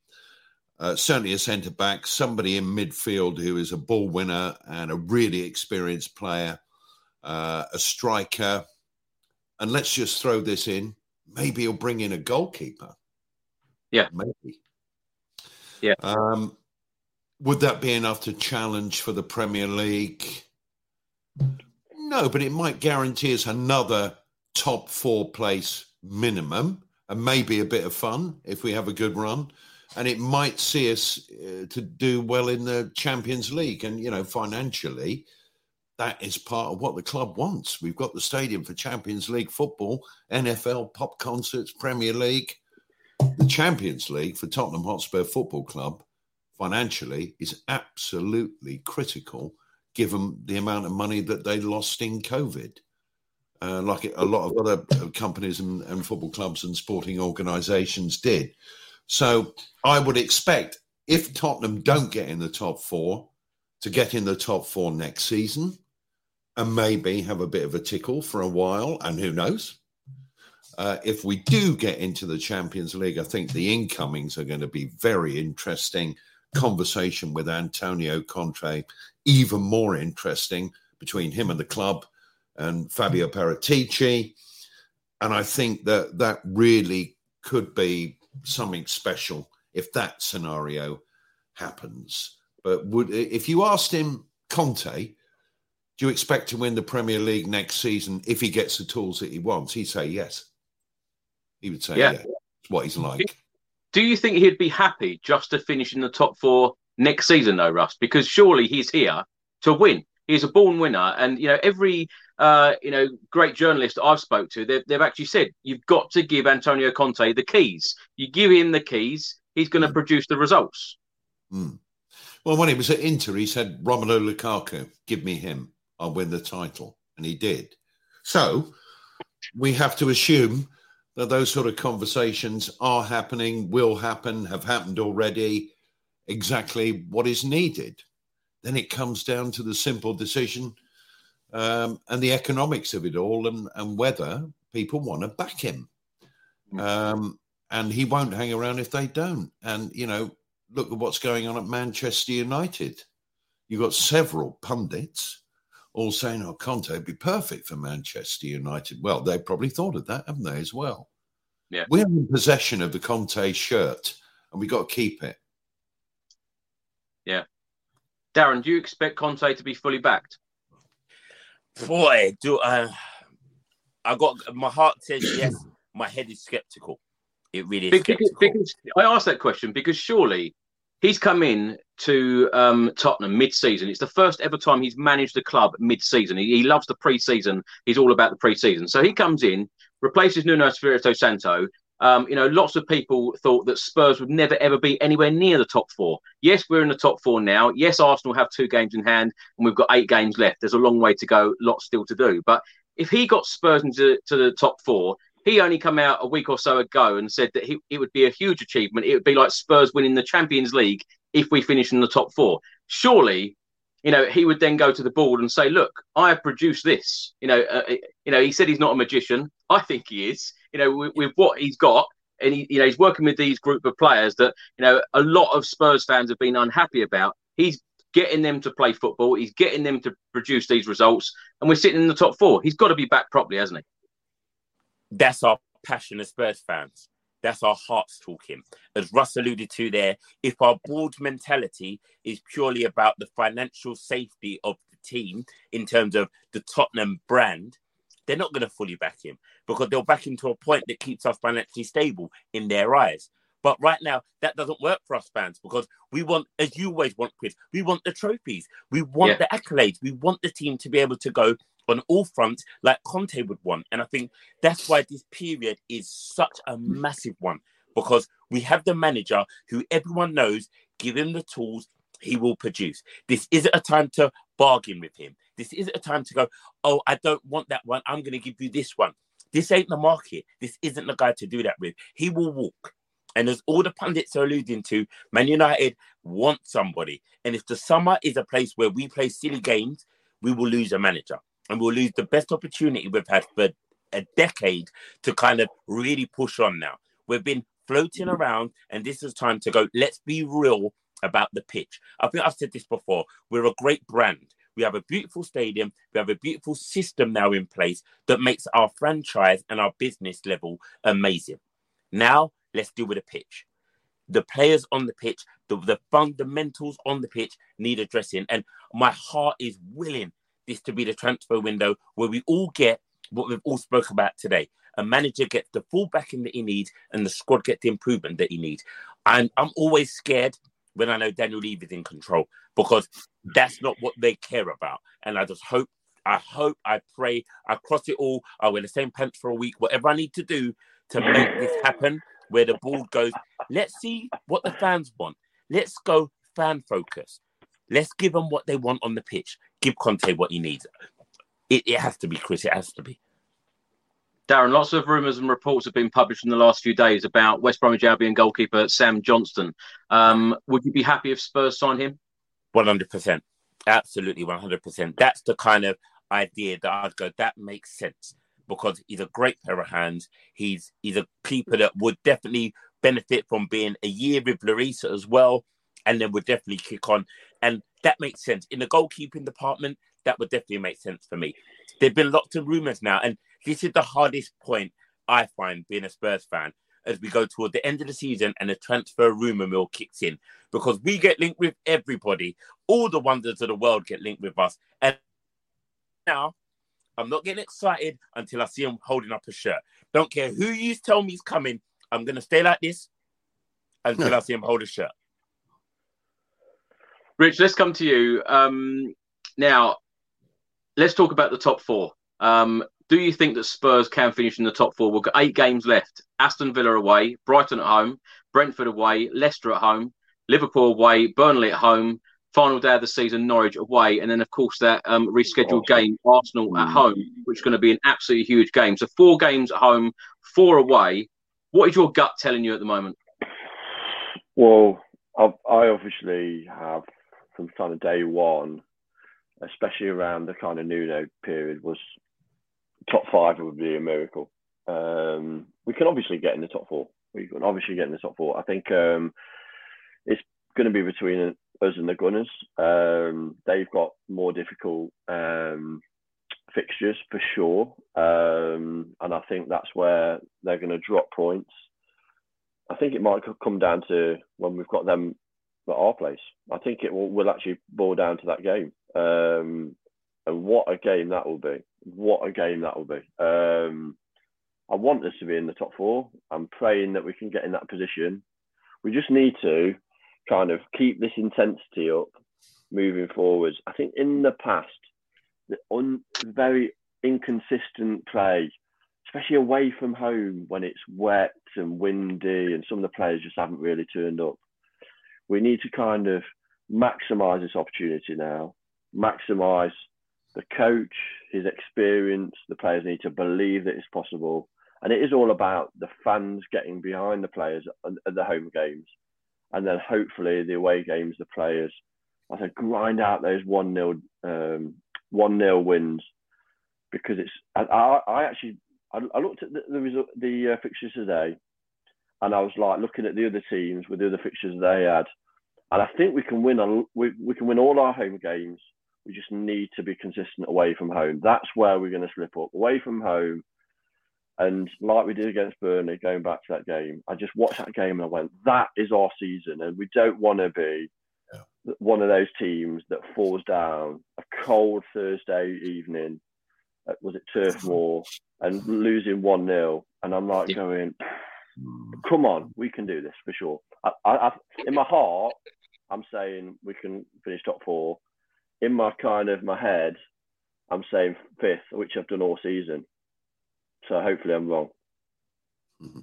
Speaker 2: uh, certainly a centre back, somebody in midfield who is a ball winner and a really experienced player, uh, a striker. And let's just throw this in maybe he'll bring in a goalkeeper.
Speaker 1: Yeah.
Speaker 2: Maybe.
Speaker 1: Yeah.
Speaker 2: Um, would that be enough to challenge for the Premier League? No, but it might guarantee us another top four place minimum and maybe a bit of fun if we have a good run. And it might see us uh, to do well in the Champions League. And, you know, financially, that is part of what the club wants. We've got the stadium for Champions League football, NFL, pop concerts, Premier League. The Champions League for Tottenham Hotspur Football Club financially is absolutely critical given the amount of money that they lost in COVID. Uh, like a lot of other uh, companies and, and football clubs and sporting organisations did. So I would expect if Tottenham don't get in the top four, to get in the top four next season and maybe have a bit of a tickle for a while. And who knows? Uh, if we do get into the Champions League, I think the incomings are going to be very interesting. Conversation with Antonio Conte, even more interesting between him and the club and Fabio Paratici. And I think that that really could be something special if that scenario happens. But would if you asked him Conte, do you expect to win the Premier League next season if he gets the tools that he wants? He'd say yes. He would say, yeah, yeah. It's what he's like.
Speaker 1: Do you think he'd be happy just to finish in the top four next season, though, Russ? Because surely he's here to win. He's a born winner, and you know every uh, you know great journalist I've spoke to, they've, they've actually said you've got to give Antonio Conte the keys. You give him the keys, he's going to mm. produce the results.
Speaker 2: Mm. Well, when he was at Inter, he said Romelu Lukaku, give me him. I'll win the title. And he did. So we have to assume that those sort of conversations are happening, will happen, have happened already, exactly what is needed. then it comes down to the simple decision um, and the economics of it all and, and whether people want to back him. Um, and he won't hang around if they don't. And, you know, look at what's going on at Manchester United. You've got several pundits all saying, oh, Conte would be perfect for Manchester United. Well, they probably thought of that, haven't they, as well?
Speaker 1: Yeah.
Speaker 2: We're in possession of the Conte shirt and we've got to keep it.
Speaker 1: Yeah. Darren, do you expect Conte to be fully backed?
Speaker 3: Boy, do I. I got my heart says yes. *clears throat* My head is skeptical. It really is. Because,
Speaker 1: because I asked that question because surely he's come in to um, Tottenham mid-season. It's the first ever time he's managed the club mid-season. He, he loves the pre-season. He's all about the pre-season. So he comes in, replaces Nuno Espirito Santo. Um, you know, lots of people thought that Spurs would never ever be anywhere near the top four. Yes, we're in the top four now. Yes, Arsenal have two games in hand, and we've got eight games left. There's a long way to go, lots still to do. But if he got Spurs into to the top four, he only come out a week or so ago and said that he, it would be a huge achievement. It would be like Spurs winning the Champions League if we finish in the top four. Surely, you know, he would then go to the board and say, "Look, I have produced this." You know, uh, uh you know, he said he's not a magician. I think he is. You know, with, with what he's got, and he, you know, he's working with these group of players that you know a lot of Spurs fans have been unhappy about. He's getting them to play football. He's getting them to produce these results, and we're sitting in the top four. He's got to be back properly, hasn't he?
Speaker 3: That's our passion as Spurs fans. That's our hearts talking. As Russ alluded to there, if our board mentality is purely about the financial safety of the team in terms of the Tottenham brand, they're not going to fully back him because they'll back him to a point that keeps us financially stable in their eyes. But right now, that doesn't work for us fans because we want, as you always want, Chris, we want the trophies. We want yeah. the accolades. We want the team to be able to go on all fronts like Conte would want. And I think that's why this period is such a massive one because we have the manager who everyone knows, give him the tools, he will produce. This isn't a time to bargain with him. This isn't a time to go, oh, I don't want that one. I'm going to give you this one. This ain't the market. This isn't the guy to do that with. He will walk. And as all the pundits are alluding to, Man United want somebody. And if the summer is a place where we play silly games, we will lose a manager and we'll lose the best opportunity we've had for a decade to kind of really push on now. We've been floating around, and this is time to go. Let's be real about the pitch. I think I've said this before. We're a great brand. We have a beautiful stadium. We have a beautiful system now in place that makes our franchise and our business level amazing. Now, let's deal with the pitch. The players on the pitch, the, the fundamentals on the pitch need addressing. And my heart is willing this to be the transfer window where we all get what we've all spoke about today. A manager gets the full backing that he needs and the squad gets the improvement that he needs. And I'm always scared when I know Daniel Levy is in control because that's not what they care about. And I just hope, I hope, I pray, I cross it all. I wear the same pants for a week, whatever I need to do to make this happen, where the ball goes, let's see what the fans want. Let's go fan focus. Let's give them what they want on the pitch. Give Conte what he needs. It, it has to be, Chris. It has to be.
Speaker 1: Darren, lots of rumours and reports have been published in the last few days about West Bromwich Albion goalkeeper Sam Johnstone. Um, would you be happy if Spurs signed him?
Speaker 3: One hundred percent, absolutely one hundred percent. That's the kind of idea that I'd go. That makes sense because he's a great pair of hands. He's he's a keeper that would definitely benefit from being a year with Larissa as well and then would definitely kick on. And that makes sense. In the goalkeeping department, that would definitely make sense for me. There've been lots of rumours now, and this is the hardest point I find being a Spurs fan as we go toward the end of the season and the transfer rumour mill kicks in because we get linked with everybody. All the wonders of the world get linked with us. And now I'm not getting excited until I see him holding up a shirt. Don't care who you tell me is coming. I'm going to stay like this until no. I see him hold a shirt.
Speaker 1: Rich, let's come to you. Um, now, let's talk about the top four. Um, do you think that Spurs can finish in the top four? We've got eight games left. Aston Villa away, Brighton at home, Brentford away, Leicester at home, Liverpool away, Burnley at home, final day of the season, Norwich away, and then, of course, that um, rescheduled game, Arsenal at home, which is going to be an absolutely huge game. So, four games at home, four away. What is your gut telling you at the moment?
Speaker 4: Well, I obviously have from kind of day one, especially around the kind of Nuno period, was top five would be a miracle. Um, we can obviously get in the top four. We can obviously get in the top four. I think um, it's going to be between us and the Gunners. Um, they've got more difficult um, fixtures for sure, um, and I think that's where they're going to drop points. I think it might come down to when we've got them at our place. I think it will, will actually boil down to that game. Um, and what a game that will be! What a game that will be! Um, I want us to be in the top four. I'm praying that we can get in that position. We just need to kind of keep this intensity up moving forwards. I think in the past, the un, very inconsistent play, especially away from home when it's wet and windy and some of the players just haven't really turned up. We need to kind of maximise this opportunity now, maximise the coach, his experience. The players need to believe that it's possible and it is all about the fans getting behind the players at the home games, and then hopefully the away games, the players, I said, grind out those one 0 um, one nil wins, because it's. I, I actually I, I, looked at the the, result, the uh, fixtures today, and I was like looking at the other teams with the other fixtures they had, and I think we can win. A, we we can win all our home games. We just need to be consistent away from home. That's where we're going to slip up. Away from home, and like we did against Burnley, going back to that game, I just watched that game and I went, that is our season. And we don't want to be yeah. one of those teams that falls down a cold Thursday evening, was it Turf *laughs* Moor, and losing 1 0. And I'm like yeah. going, come on, we can do this for sure. I, I, in my heart, I'm saying we can finish top four. In my kind of my head, I'm saying fifth, which I've done all season. So hopefully I'm wrong.
Speaker 1: Mm-hmm.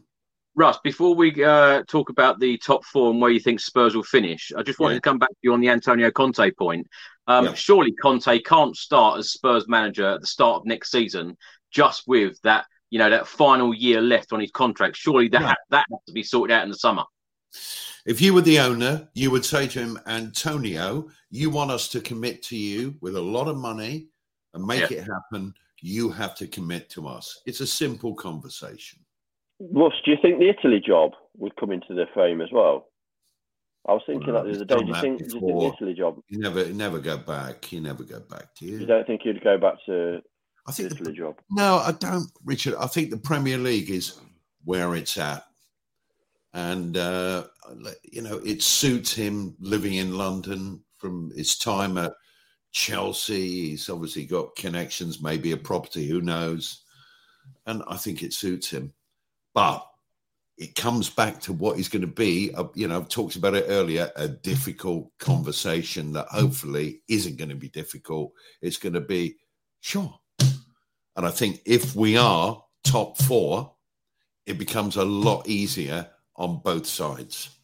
Speaker 1: Russ, before we uh, talk about the top four and where you think Spurs will finish, I just wanted yeah. to come back to you on the Antonio Conte point. Um, yeah. Surely Conte can't start as Spurs manager at the start of next season just with that, you know, that final year left on his contract. Surely that yeah. that has to be sorted out in the summer.
Speaker 2: If you were the owner, you would say to him, Antonio, you want us to commit to you with a lot of money and make it happen you have to commit to us. It's a simple conversation.
Speaker 4: Russ, do you think the Italy job would come into the frame as well? I was thinking well, that the other day. Do you, think, do you think the Italy job?
Speaker 2: You never, never go back. You never go back. Do you?
Speaker 4: You don't think you'd go back to I think the the, job?
Speaker 2: No, I don't, Richard. I think the Premier League is where it's at, and uh, you know it suits him living in London from his time at Chelsea. He's obviously got connections, maybe a property, who knows? And I think it suits him. But it comes back to what is going to be, a, you know, I've talked about it earlier, a difficult conversation that hopefully isn't going to be difficult. It's going to be, sure. And I think if we are top four, it becomes a lot easier on both sides.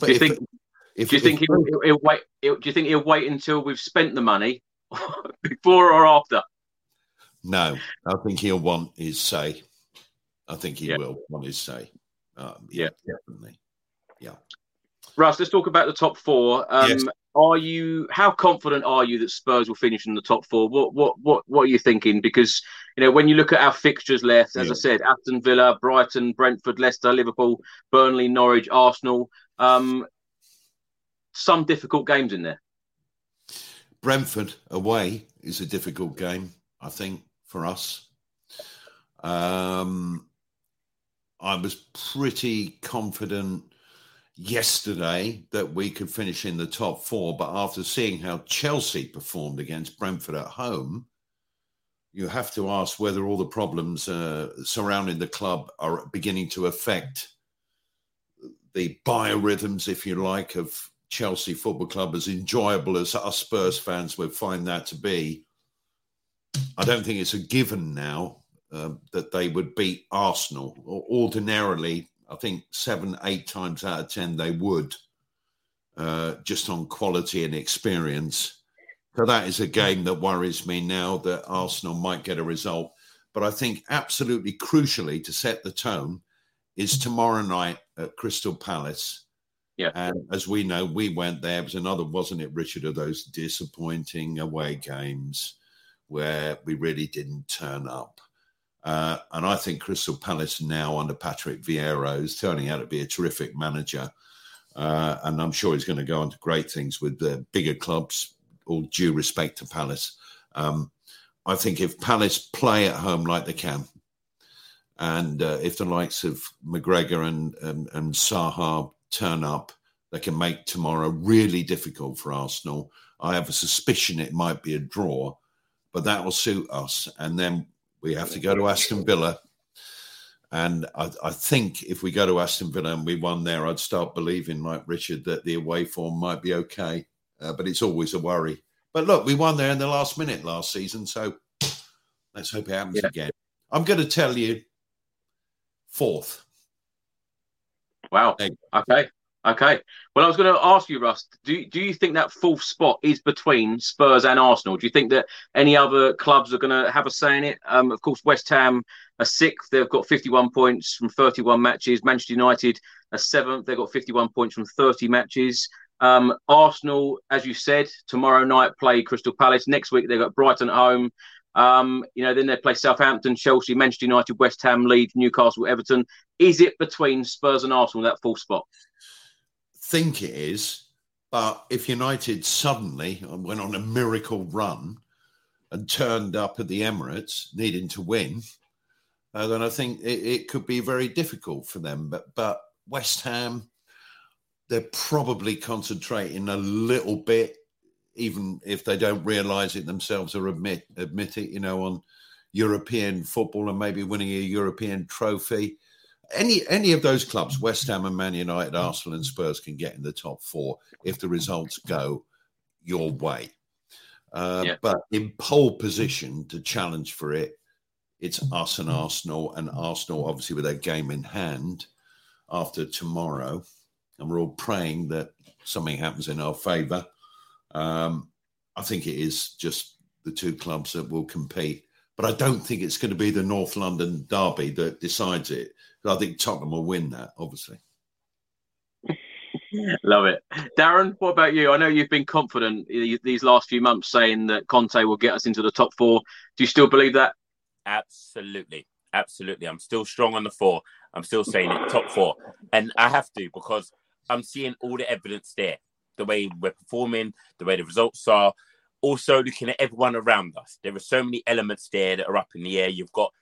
Speaker 1: But do you think if, do you think he'll, he'll, he'll wait? He'll, do you think he'll wait until we've spent the money, *laughs* before or after?
Speaker 2: No, I think he'll want his say. I think he yeah. will want his say. Um, yeah, yeah, definitely. Yeah.
Speaker 1: Russ, let's talk about the top four. Um, yes. Are you? How confident are you that Spurs will finish in the top four? What, what, what, what are you thinking? Because you know when you look at our fixtures left, as yeah. I said, Aston Villa, Brighton, Brentford, Leicester, Liverpool, Burnley, Norwich, Arsenal. Um, some difficult games in there.
Speaker 2: Brentford away is a difficult game, I think, for us. Um, I was pretty confident yesterday that we could finish in the top four, but after seeing how Chelsea performed against Brentford at home, you have to ask whether all the problems uh, surrounding the club are beginning to affect the biorhythms, if you like, of Chelsea Football Club, as enjoyable as us Spurs fans would find that to be, I don't think it's a given now uh, that they would beat Arsenal. Ordinarily, I think seven, eight times out of ten they would, uh, just on quality and experience. So that is a game that worries me now that Arsenal might get a result. But I think absolutely crucially to set the tone is tomorrow night at Crystal Palace
Speaker 1: Yeah.
Speaker 2: And as we know, we went there. It was another, wasn't it, Richard, of those disappointing away games where we really didn't turn up. Uh, and I think Crystal Palace now under Patrick Vieira is turning out to be a terrific manager. Uh, and I'm sure he's going to go on to great things with the bigger clubs, all due respect to Palace. Um, I think if Palace play at home like they can, and uh, if the likes of McGregor and, and, and Zaha turn up, they can make tomorrow really difficult for Arsenal. I have a suspicion it might be a draw, but that will suit us. And then we have to go to Aston Villa. And I, I, think if we go to Aston Villa and we won there, I'd start believing, like Richard, that the away form might be okay. Uh, but it's always a worry. But look, we won there in the last minute last season. So let's hope it happens yeah. again. I'm going to tell you fourth.
Speaker 1: Wow. Okay. Okay. Well, I was going to ask you, Russ. Do do you think that fourth spot is between Spurs and Arsenal? Do you think that any other clubs are going to have a say in it? Um, of course, West Ham are sixth. They've got 51 points from 31 matches. Manchester United are seventh. They've got 51 points from 30 matches. Um, Arsenal, as you said, tomorrow night play Crystal Palace. Next week they've got Brighton at home. Um, you know, then they play Southampton, Chelsea, Manchester United, West Ham, Leeds, Newcastle, Everton. Is it between Spurs and Arsenal that full spot?
Speaker 2: Think it is, but if United suddenly went on a miracle run and turned up at the Emirates needing to win, uh, then I think it, it could be very difficult for them. But but West Ham, they're probably concentrating a little bit even if they don't realise it themselves or admit admit it, you know, on European football and maybe winning a European trophy. Any any of those clubs, West Ham and Man United, Arsenal and Spurs, can get in the top four if the results go your way. Uh, yeah. But in pole position to challenge for it, it's us and Arsenal, and Arsenal obviously with their game in hand after tomorrow, and we're all praying that something happens in our favour. Um, I think it is just the two clubs that will compete. But I don't think it's going to be the North London derby that decides it. I think Tottenham will win that, obviously. *laughs*
Speaker 1: Love it. Darren, what about you? I know you've been confident these last few months saying that Conte will get us into the top four. Do you still believe that?
Speaker 3: Absolutely. Absolutely. I'm still strong on the four. I'm still saying it top four. And I have to because I'm seeing all the evidence there the way we're performing, the way the results are. Also, looking at everyone around us, there are so many elements there that are up in the air. You've got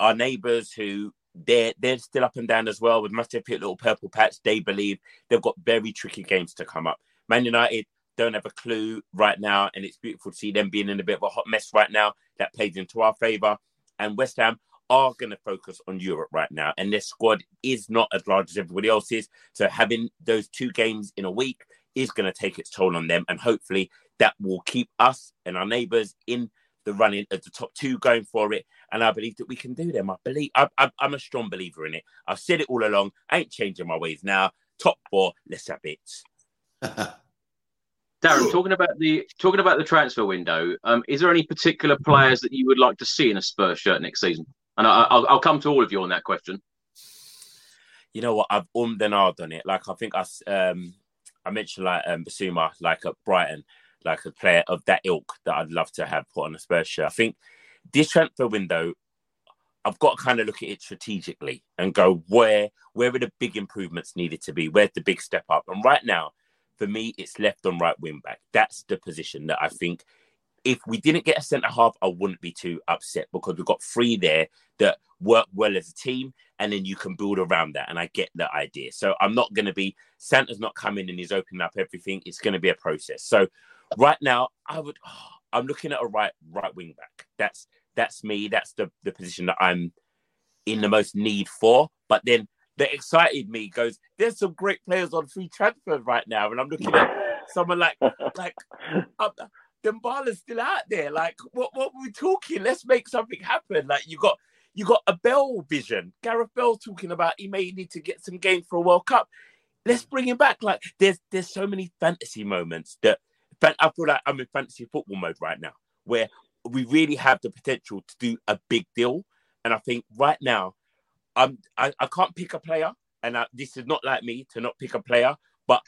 Speaker 3: our neighbours who they're they're still up and down as well with Pit Little Purple Patch. They believe they've got very tricky games to come up. Man United don't have a clue right now, and it's beautiful to see them being in a bit of a hot mess right now. That plays into our favour. And West Ham are going to focus on Europe right now, and their squad is not as large as everybody else's. So having those two games in a week is going to take its toll on them. And hopefully that will keep us and our neighbours in the running at the top two going for it. And I believe that we can do them. I believe I, am a strong believer in it. I've said it all along. I ain't changing my ways now. Top four, let's have it. *laughs*
Speaker 1: Darren, talking about the talking about the transfer window, um, is there any particular players that you would like to see in a Spurs shirt next season? And I, will come to all of you on that question.
Speaker 3: You know what? I've ummed and ahed on it. Like I think us, um, I mentioned like um, Bissouma, like at Brighton, like a player of that ilk that I'd love to have put on a Spurs shirt. I think this transfer window, I've got to kind of look at it strategically and go where where are the big improvements needed to be? Where's the big step up? And right now, for me, it's left on right wing back. That's the position that I think if we didn't get a centre half, I wouldn't be too upset because we've got three there that work well as a team, and then you can build around that. And I get the idea. So I'm not going to be Santa's not coming and he's opening up everything. It's going to be a process. So right now, I would. Oh, *sighs* I'm looking at a right right wing back. That's that's me. That's the the position that I'm in the most need for. But then the excited me goes. There's some great players on free transfer right now, and I'm looking at someone like *laughs* like. Um, Dembélé's still out there. Like, what what are we talking? Let's make something happen. Like, you got you got a Bell vision. Gareth Bell talking about he may need to get some games for a World Cup. Let's bring him back. Like, there's there's so many fantasy moments that I feel like I'm in fantasy football mode right now, where we really have the potential to do a big deal. And I think right now, I'm I, I can't pick a player, and uh, this is not like me to not pick a player, but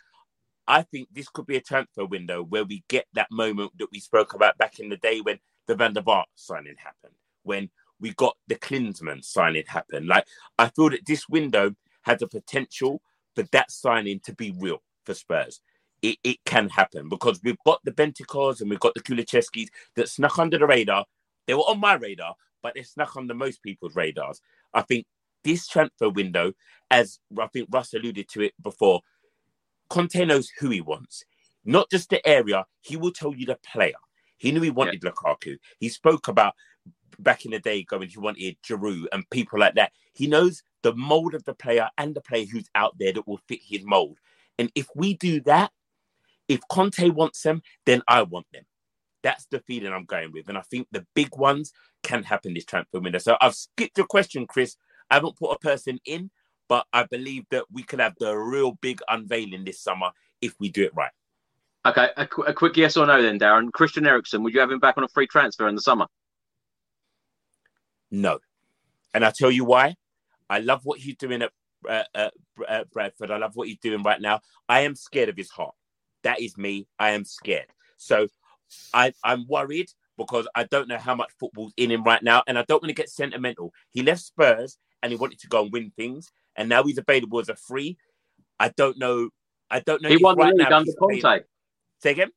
Speaker 3: I think this could be a transfer window where we get that moment that we spoke about back in the day when the Van der Vaart signing happened, when we got the Klinsmann signing happen. Like I feel that this window has the potential for that signing to be real for Spurs. It, it can happen because we've got the Bentancurs and we've got the Kulusevskis that snuck under the radar. They were on my radar, but they snuck under most people's radars. I think this transfer window, as I think Russ alluded to it before, Conte knows who he wants, not just the area. He will tell you the player. He knew he wanted yeah. Lukaku. He spoke about back in the day going he wanted Giroud and people like that. He knows the mold of the player and the player who's out there that will fit his mold. And if we do that, if Conte wants them, then I want them. That's the feeling I'm going with. And I think the big ones can happen this transfer window. So I've skipped your question, Chris. I haven't put a person in, but I believe that we could have the real big unveiling this summer if we do it right.
Speaker 1: Okay, a, qu- a quick yes or no then, Darren. Christian Eriksen, would you have him back on a free transfer in the summer?
Speaker 3: No. And I'll tell you why. I love what he's doing at, uh, Brentford. I love what he's doing right now. I am scared of his heart. That is me. I am scared. So I, I'm worried because I don't know how much football's in him right now. And I don't want to get sentimental. He left Spurs and he wanted to go and win things. And now he's available as a free. I don't know. I don't know.
Speaker 1: He won right the league under Conte.
Speaker 3: Say again?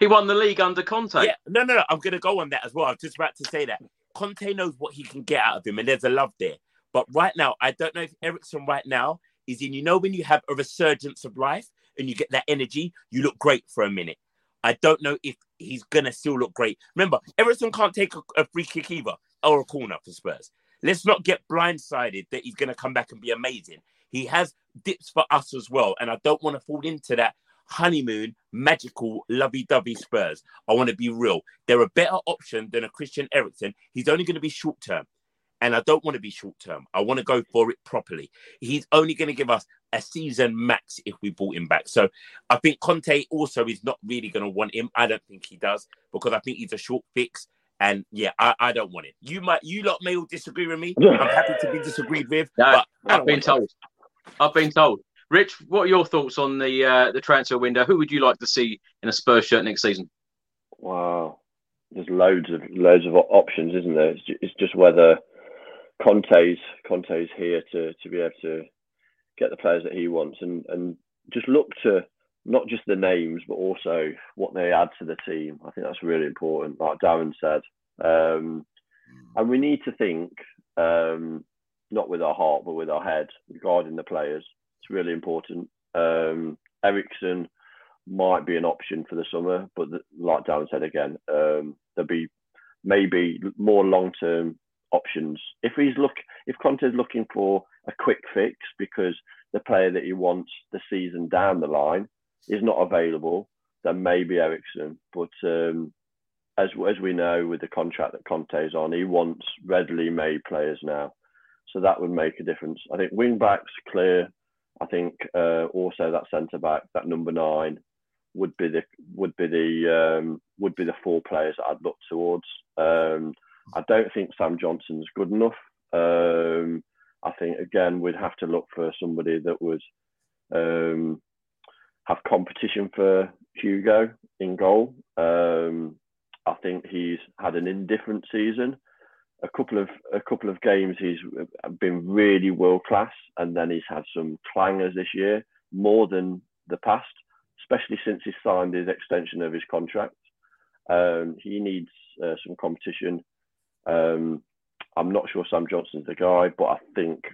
Speaker 1: He won the league under Conte.
Speaker 3: Yeah, no, no, no. I'm going to go on that as well. I was just about to say that. Conte knows what he can get out of him, and there's a love there. But right now, I don't know if Eriksen right now is in. You know, when you have a resurgence of life and you get that energy, you look great for a minute. I don't know if he's gonna still look great. Remember, Eriksen can't take a, a free kick either or a corner for Spurs. Let's not get blindsided that he's gonna come back and be amazing. He has dips for us as well, and I don't want to fall into that honeymoon, magical, lovey-dovey Spurs. I want to be real. They're a better option than a Christian Eriksen. He's only going to be short term. And I don't want to be short term. I want to go for it properly. He's only going to give us a season max if we bought him back. So I think Conte also is not really going to want him. I don't think he does because I think he's a short fix. And yeah, I, I don't want it. You might, you lot may all disagree with me. I'm happy to be disagreed with. No, but
Speaker 1: I've been told. It. I've been told. Rich, what are your thoughts on the uh, the transfer window? Who would you like to see in a Spurs shirt next season?
Speaker 4: Wow, there's loads of loads of options, isn't there? It's just, it's just whether Conte's Conte's here to to be able to get the players that he wants, and and just look to not just the names, but also what they add to the team. I think that's really important, like Darren said. Um, and we need to think um, not with our heart, but with our head regarding the players. It's really important. Um, Eriksen might be an option for the summer, but the, like Darren said again, um, there'll be maybe more long term options. If he's look, if Conte's looking for a quick fix because the player that he wants the season down the line is not available, then maybe Eriksen. But um, as as we know, with the contract that Conte's on, he wants readily made players now, so that would make a difference. I think wing backs clear. I think uh, also that centre back, that number nine, would be the would be the um, would be the four players that I'd look towards. Um, I don't think Sam Johnstone's good enough. Um, I think again we'd have to look for somebody that would um, have competition for Hugo in goal. Um, I think he's had an indifferent season a couple of a couple of games he's been really world class, and then he's had some clangers this year more than the past, especially since he signed his extension of his contract. Um, he needs uh, some competition. Um, I'm not sure Sam Johnstone's the guy, but I think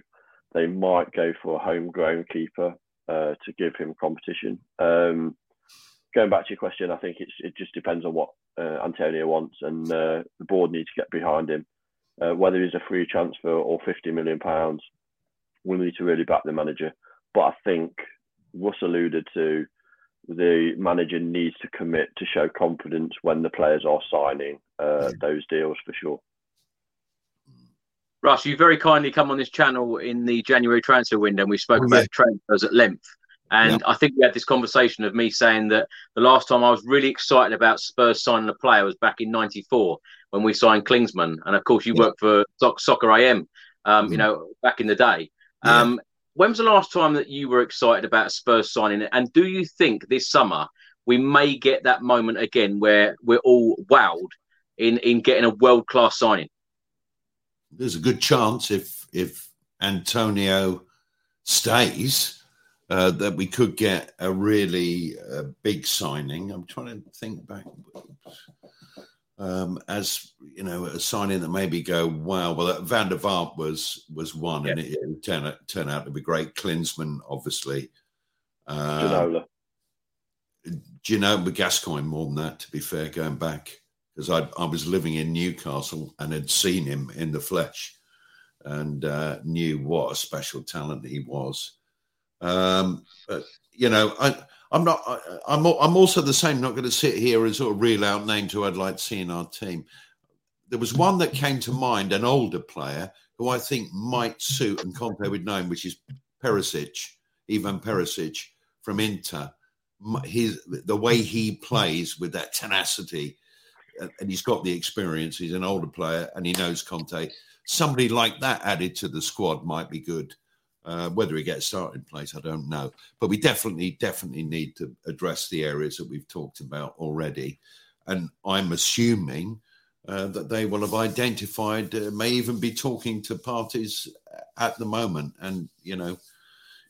Speaker 4: they might go for a homegrown keeper uh, to give him competition. Um, going back to your question, I think it just depends on what uh, Antonio wants, and uh, the board needs to get behind him uh, whether he's a free transfer or 50 million pounds, we need to really back the manager. But I think Russ alluded to the manager needs to commit to show confidence when the players are signing uh, those deals for sure.
Speaker 1: Russ, you very kindly come on this channel in the January transfer window, and we spoke oh, about yeah. transfers at length. And yeah. I think we had this conversation of me saying that the last time I was really excited about Spurs signing a player was back in '94 when we signed Klinsmann. And of course, you yeah. worked for Soccer AM, um, mm. you know, back in the day. Um, when was the last time that you were excited about Spurs signing? And do you think this summer we may get that moment again where we're all wowed in in getting a world class signing?
Speaker 2: There's a good chance if if Antonio stays uh, that we could get a really uh, big signing. I'm trying to think back um, as you know a signing that maybe go wow. Well, Van der Vaart was was one, yeah. and it, it turned out, turned out to be great. Klinsmann, obviously.
Speaker 4: Uh, Ginola.
Speaker 2: Ginola Gascoigne more than that. To be fair, going back because I I was living in Newcastle and had seen him in the flesh, and uh, knew what a special talent he was. Um, but you know, I I'm not. I, am I'm, I'm also the same. Not going to sit here and sort of reel out names who I'd like to see in our team. There was one that came to mind, an older player who I think might suit, and would know him, which is Perisic, Ivan Perisic from Inter. His the way he plays with that tenacity, and he's got the experience. He's an older player, and he knows Conte. Somebody like that added to the squad might be good. Uh, whether he gets started in place, I don't know. But we definitely, definitely need to address the areas that we've talked about already. And I'm assuming uh, that they will have identified, uh, may even be talking to parties at the moment. And, you know,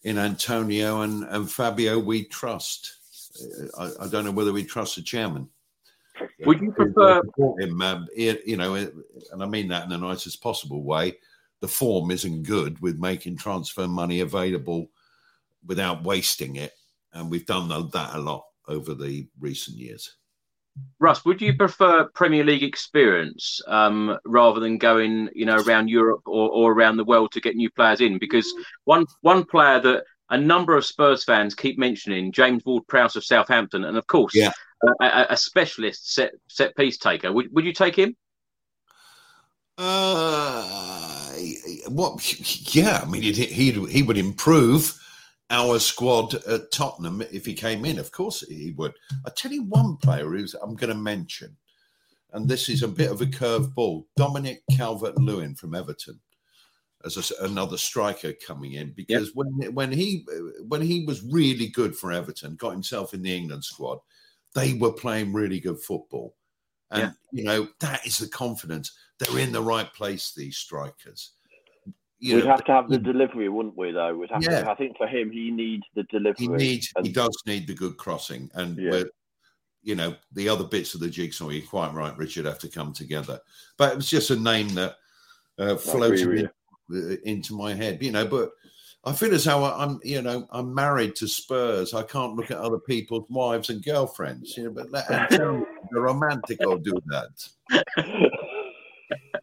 Speaker 2: in Antonio and, and Fabio, we trust. Uh, I, I, don't know whether we trust the chairman.
Speaker 1: Would you prefer
Speaker 2: him? Um, you know, and I mean that in the nicest possible way the form isn't good with making transfer money available without wasting it. And we've done that a lot over the recent years.
Speaker 1: Russ, would you prefer Premier League experience um, rather than going, you know, around Europe or, or around the world to get new players in? Because one one player that a number of Spurs fans keep mentioning, James Ward-Prowse of Southampton, and of course, yeah. A, a, specialist set set piece taker. Would, would you take him?
Speaker 2: Uh, what? Yeah, I mean, he he would improve our squad at Tottenham if he came in. Of course, he would. I tell you one player who's I'm going to mention, and this is a bit of a curve ball. Dominic Calvert-Lewin from Everton as a, another striker coming in because yep. when when he when he was really good for Everton, got himself in the England squad, they were playing really good football, and yeah. you know that is the confidence they're in the right place. These strikers.
Speaker 4: You We'd know, have to have the delivery, wouldn't we? Though we'd have yeah. to. I think for him, he needs the delivery.
Speaker 2: He needs. And, he does need the good crossing, and yeah. you know the other bits of the jigsaw. You're quite right, Richard. Have to come together. But it was just a name that uh, floated in, uh, into my head. You know, but I feel as though I'm, you know, I'm married to Spurs. I can't look at other people's wives and girlfriends. You know, but let the romantic will do that.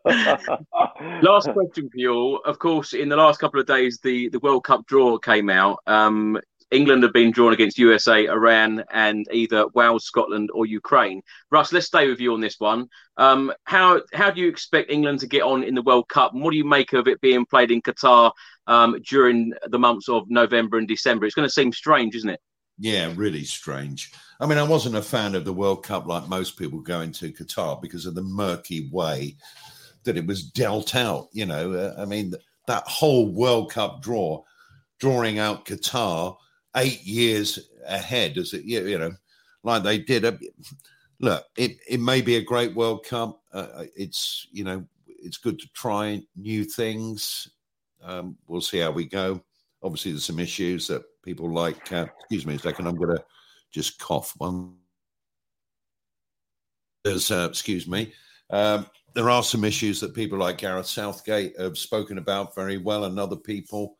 Speaker 2: *laughs*
Speaker 1: last question for you all. Of course, in the last couple of days, the, the World Cup draw came out. Um, England have been drawn against USA, Iran, and either Wales, Scotland, or Ukraine. Russ, let's stay with you on this one. Um, how how do you expect England to get on in the World Cup? And what do you make of it being played in Qatar um, during the months of November and December? It's going to seem strange, isn't it?
Speaker 2: Yeah, really strange. I mean, I wasn't a fan of the World Cup like most people going to Qatar because of the murky way that it was dealt out. You know, uh, I mean, that whole World Cup draw, drawing out Qatar eight years ahead, as it, you know, like they did. Uh, look, it, it may be a great World Cup. Uh, uh, it's, you know, it's good to try new things. Um, we'll see how we go. Obviously, there's some issues that people like. Uh, excuse me a second. I'm going to just cough one. There's, uh, excuse me. Um, there are some issues that people like Gareth Southgate have spoken about very well, and other people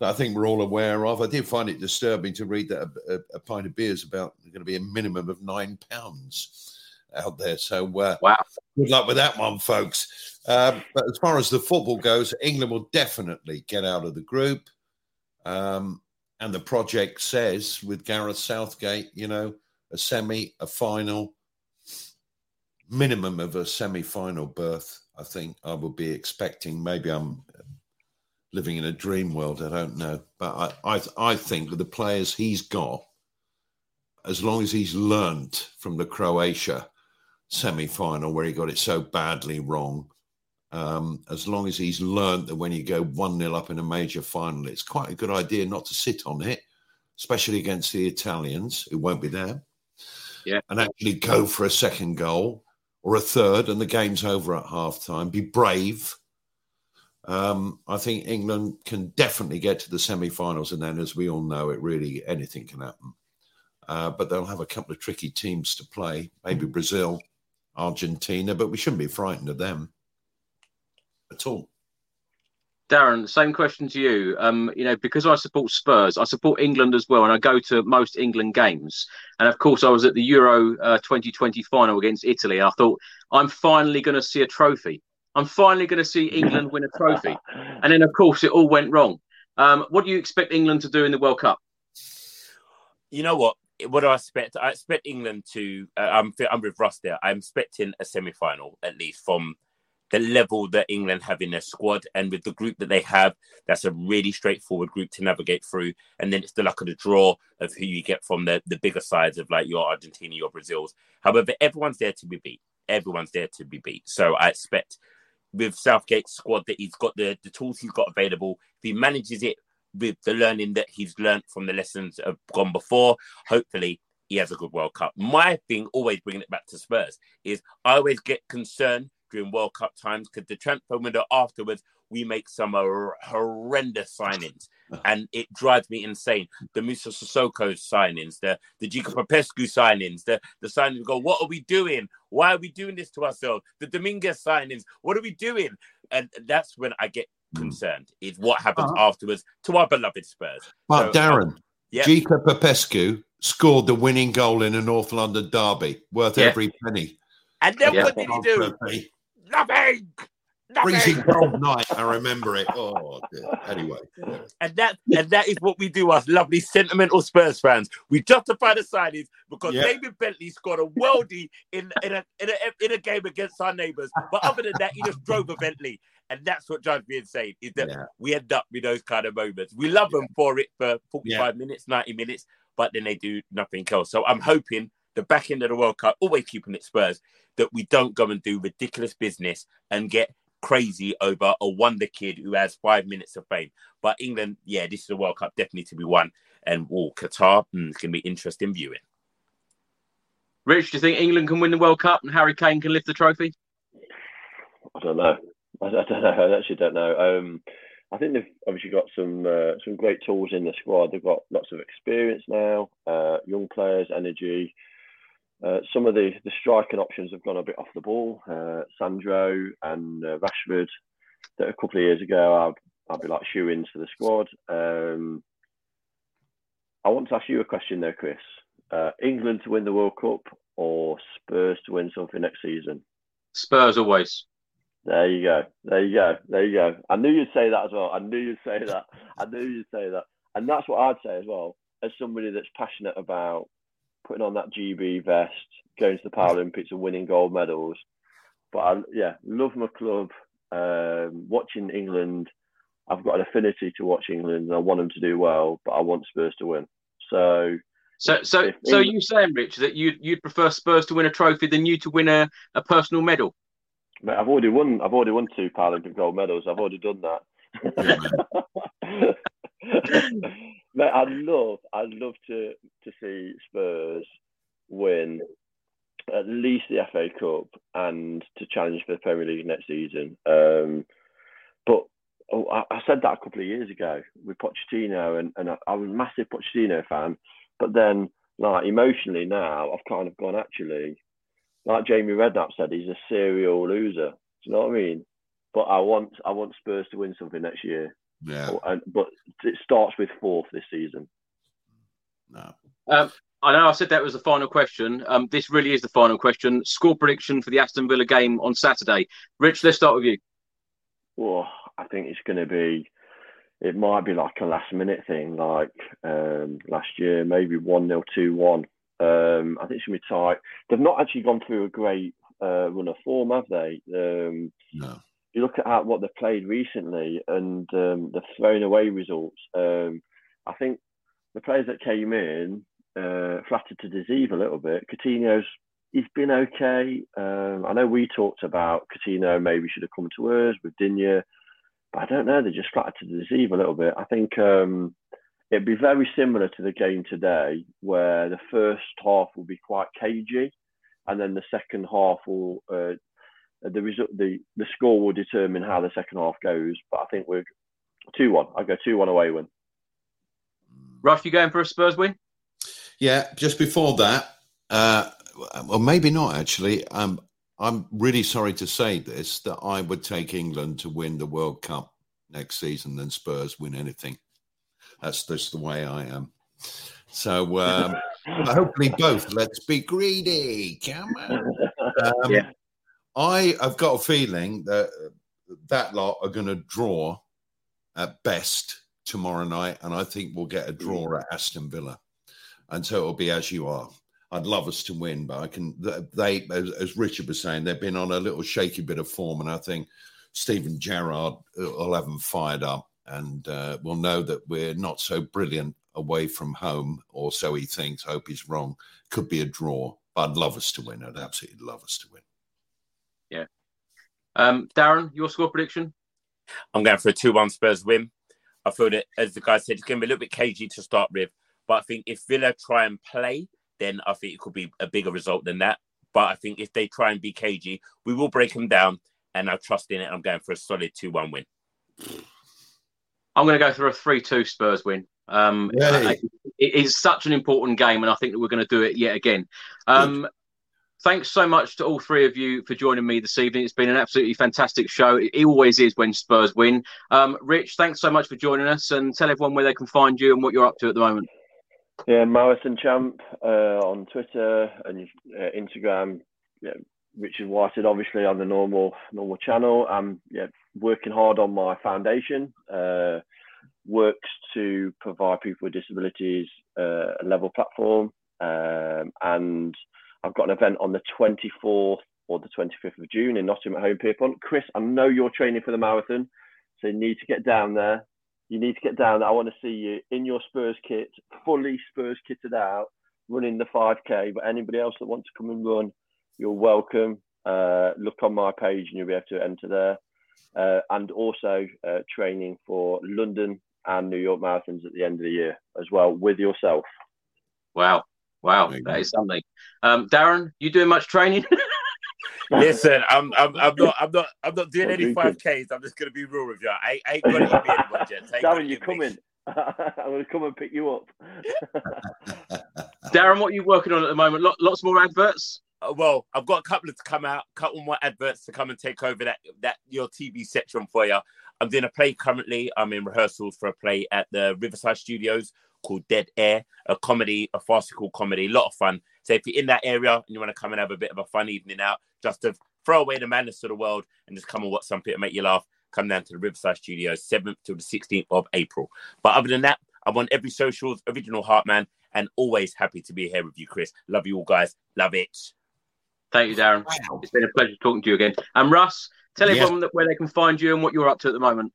Speaker 2: that I think we're all aware of. I did find it disturbing to read that a, a, a pint of beer is about going to be a minimum of nine pounds out there. So, uh,
Speaker 1: wow,
Speaker 2: good luck with that one, folks. Um, but as far as the football goes, England will definitely get out of the group. Um, and the project says with Gareth Southgate, you know, a semi, a final, minimum of a semi-final berth. I think I would be expecting. Maybe I'm living in a dream world. I don't know, but I I, I think with the players he's got, as long as he's learnt from the Croatia semi-final where he got it so badly wrong, Um, as long as he's learned that when you go 1 0 up in a major final, it's quite a good idea not to sit on it, especially against the Italians, who won't be there.
Speaker 1: Yeah.
Speaker 2: And actually go for a second goal or a third, and the game's over at half time. Be brave. Um, I think England can definitely get to the semi finals, and then, as we all know, it really anything can happen. Uh, but they'll have a couple of tricky teams to play, maybe Brazil, Argentina, but we shouldn't be frightened of them at all.
Speaker 1: Darren, same question to you. Um, you know, because I support Spurs, I support England as well, and I go to most England games. And of course, I was at the Euro uh, 2020 final against Italy. and I thought, I'm finally going to see a trophy. I'm finally going to see England win a trophy. And then, of course, it all went wrong. Um, what do you expect England to do in the World Cup?
Speaker 3: You know what? What do I expect? I expect England to. Uh, I'm, I'm with Russ there. I'm expecting a semi final, at least from the level that England have in their squad and with the group that they have, that's a really straightforward group to navigate through. And then it's the luck of the draw of who you get from the, the bigger sides of like your Argentina, your Brazils. However, everyone's there to be beat. Everyone's there to be beat. So I expect with Southgate's squad that he's got the, the tools he's got available. If he manages it with the learning that he's learned from the lessons of gone before, hopefully he has a good World Cup. My thing, always bringing it back to Spurs, is I always get concerned during World Cup times because the transfer window afterwards, we make some horrendous signings *sighs* and it drives me insane. The Moussa Sissoko signings, the the Gica Popescu signings, the, the signings go, what are we doing? Why are we doing this to ourselves? The Dominguez signings, what are we doing? And that's when I get. Concerned, is what happens uh-huh. afterwards to our beloved Spurs.
Speaker 2: But so, Darren, um, yeah. Gica Popescu scored the winning goal in a North London derby, worth yeah. every penny.
Speaker 3: And then yeah. what did he do? nothing.
Speaker 2: Freezing cold night. I remember it. Oh, dear. anyway.
Speaker 3: And that and that is what we do, us lovely sentimental Spurs fans. We justify the signings because yeah. David Bentley scored a worldie in in a, in a in a game against our neighbours. But other than that, he just drove a Bentley, and that's what drives me insane. Is that yeah. we end up with those kind of moments. We love them for it for forty five minutes, ninety minutes, but then they do nothing else. So I'm hoping the back end of the World Cup, always keeping it Spurs, that we don't go and do ridiculous business and get crazy over a wonder kid who has five minutes of fame. But England, yeah, this is a World Cup definitely to be won. And oh, Qatar, mm, it's going to be interesting viewing.
Speaker 1: Rich, do you think England can win the World Cup and Harry Kane can lift the trophy?
Speaker 4: I don't know. I, don't know. I actually don't know. Um, I think they've obviously got some uh, some great tools in the squad. They've got lots of experience now, uh, young players, energy. Uh, some of the, the striking options have gone a bit off the ball. Uh, Sancho and uh, Rashford, that a couple of years ago I'd, I'd be like shoe ins for the squad. Um, I want to ask you a question there, Chris. Uh, England to win the World Cup or Spurs to win something next season?
Speaker 1: Spurs always.
Speaker 4: There you go. There you go. There you go. I knew you'd say that as well. I knew you'd say that. I knew you'd say that. And that's what I'd say as well, as somebody that's passionate about putting on that GB vest, going to the Paralympics and winning gold medals. But I, yeah, love my club. Um, watching England, I've got an affinity to watch England. And I want them to do well, but I want Spurs to win. So,
Speaker 1: so, so, so you saying, Rich, that you you'd prefer Spurs to win a trophy than you to win a, a personal medal?
Speaker 4: Mate, I've already won. I've already won two Paralympic gold medals. I've already done that. *laughs* *laughs* Mate, I'd love, I'd love to to see Spurs win at least the FA Cup and to challenge for the Premier League next season. Um, but oh, I, I, said that a couple of years ago with Pochettino, and, and I, I, was a massive Pochettino fan. But then, like emotionally now, I've kind of gone actually, like Jamie Redknapp said, he's a serial loser. Do you know what I mean? But I want, I want Spurs to win something next year.
Speaker 2: Yeah.
Speaker 4: And, but it starts with fourth this season.
Speaker 2: No.
Speaker 1: Um, I know I said that was the final question. Um, this really is the final question. Score prediction for the Aston Villa game on Saturday. Rich, let's start with you.
Speaker 4: Well, I think it's going to be. It might be like a last minute thing, like um, last year, maybe 1 0, 2 1. Um, I think it's going to be tight. They've not actually gone through a great uh, run of form, have they? Um,
Speaker 2: no
Speaker 4: you look at what they've played recently and um, the thrown away results. Um, I think the players that came in uh, flattered to deceive a little bit. Coutinho's he's been okay. Um, I know we talked about Coutinho maybe should have come to us with Digne, but I don't know. They just flattered to deceive a little bit. I think um, it'd be very similar to the game today, where the first half will be quite cagey, and then the second half will uh, the result the the score will determine how the second half goes. But I think we're two one. I go two one away win.
Speaker 1: Russ, you going for a Spurs win?
Speaker 2: Yeah, just before that, uh, well, maybe not actually. Um, I'm really sorry to say this that I would take England to win the World Cup next season than Spurs win anything. That's just the way I am. So um, *laughs* hopefully both. Let's be greedy. Come on. *laughs* Um, yeah. I have got a feeling that that lot are going to draw at best tomorrow night, and I think we'll get a draw at Aston Villa. And so it'll be as you are. I'd love us to win, but I can. They, as, Richard was saying, they've been on a little shaky bit of form, and I think Steven Gerrard will have them fired up, and uh, we'll know that we're not so brilliant away from home, or so he thinks. Hope he's wrong. Could be a draw, but I'd love us to win. I'd absolutely love us to win.
Speaker 1: Yeah. Um, Darren, your score prediction?
Speaker 3: I'm going for a 2 1 Spurs win. I feel that, as the guy said, it's going to be a little bit cagey to start with. But I think if Villa try and play, then I think it could be a bigger result than that. But I think if they try and be cagey, we will break them down. And I trust in it. I'm going for a solid 2 1 win.
Speaker 1: I'm going to go for a 3 2 Spurs win. Um, it is such an important game, and I think that we're going to do it yet again. Um, thanks so much to all three of you for joining me this evening. It's been an absolutely fantastic show. It always is when Spurs win. Um, Rich, thanks so much for joining us and tell everyone where they can find you and what you're up to at the moment.
Speaker 4: Yeah, Marathon Champ uh, on Twitter and uh, Instagram. Yeah, Richard Whitehead, obviously on the normal normal channel. I'm yeah working hard on my foundation. Uh, works to provide people with disabilities uh, a level platform um, and I've got an event on the 24th or the 25th of June in Nottingham at Holme Pierrepont. Chris, I know you're training for the marathon, so you need to get down there. You need to get down there. I want to see you in your Spurs kit, fully Spurs kitted out, running the 5K. But anybody else that wants to come and run, you're welcome. Uh, look on my page and you'll be able to enter there. Uh, and also uh, training for London and New York marathons at the end of the year as well with yourself.
Speaker 1: Wow. Wow, that is something. Um, Darren, you doing much training? *laughs*
Speaker 3: Listen, I'm, I'm, I'm not, I'm not, I'm not doing any five Ks. I'm just gonna be real with you. I, I ain't gonna be anyone yet.
Speaker 4: Darren, you're coming. *laughs* I'm gonna come and pick you up. *laughs*
Speaker 1: Darren, what are you working on at the moment? Lots more adverts.
Speaker 3: Uh, well, I've got a couple to come out, a couple more adverts to come and take over that that your TV section for you. I'm doing a play currently. I'm in rehearsals for a play at the Riverside Studios called Dead Air, a comedy, a farcical comedy, a lot of fun. So if you're in that area and you want to come and have a bit of a fun evening out, just to throw away the madness of the world and just come and watch something to make you laugh, come down to the Riverside Studios, 7th to the 16th of April. But other than that, I'm on every socials, original Heartman, and always happy to be here with you, Chris. Love you all, guys. Love it.
Speaker 1: Thank you, Darren. Wow. It's been a pleasure talking to you again. And Russ, tell everyone where they can find you and what you're up to at the moment.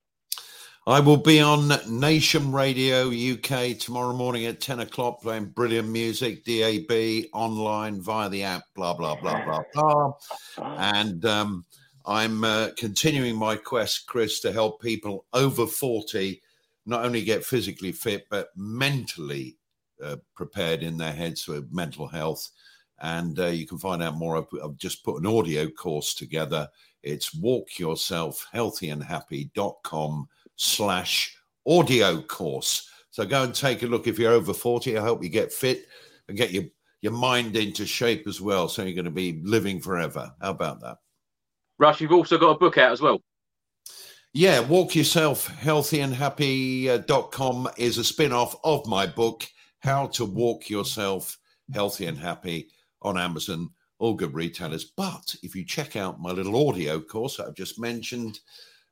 Speaker 2: I will be on Nation Radio UK tomorrow morning at 10 o'clock playing brilliant music, DAB, online, via the app, blah, blah, blah, blah, blah. And um, I'm uh, continuing my quest, Chris, to help people over 40 not only get physically fit, but mentally uh, prepared in their heads for mental health. And uh, you can find out more. I've, I've just put an audio course together. It's walkyourselfhealthyandhappy.com slash audio course. So go and take a look if you're over 40. I hope you get fit and get your, your mind into shape as well. So you're going to be living forever. How about that?
Speaker 1: Russ, you've also got a book out as well.
Speaker 2: Yeah, Walk Yourself Healthy and Happy.com uh, is a spin off of my book, How to Walk Yourself Healthy and Happy on Amazon, all good retailers. But if you check out my little audio course I've just mentioned,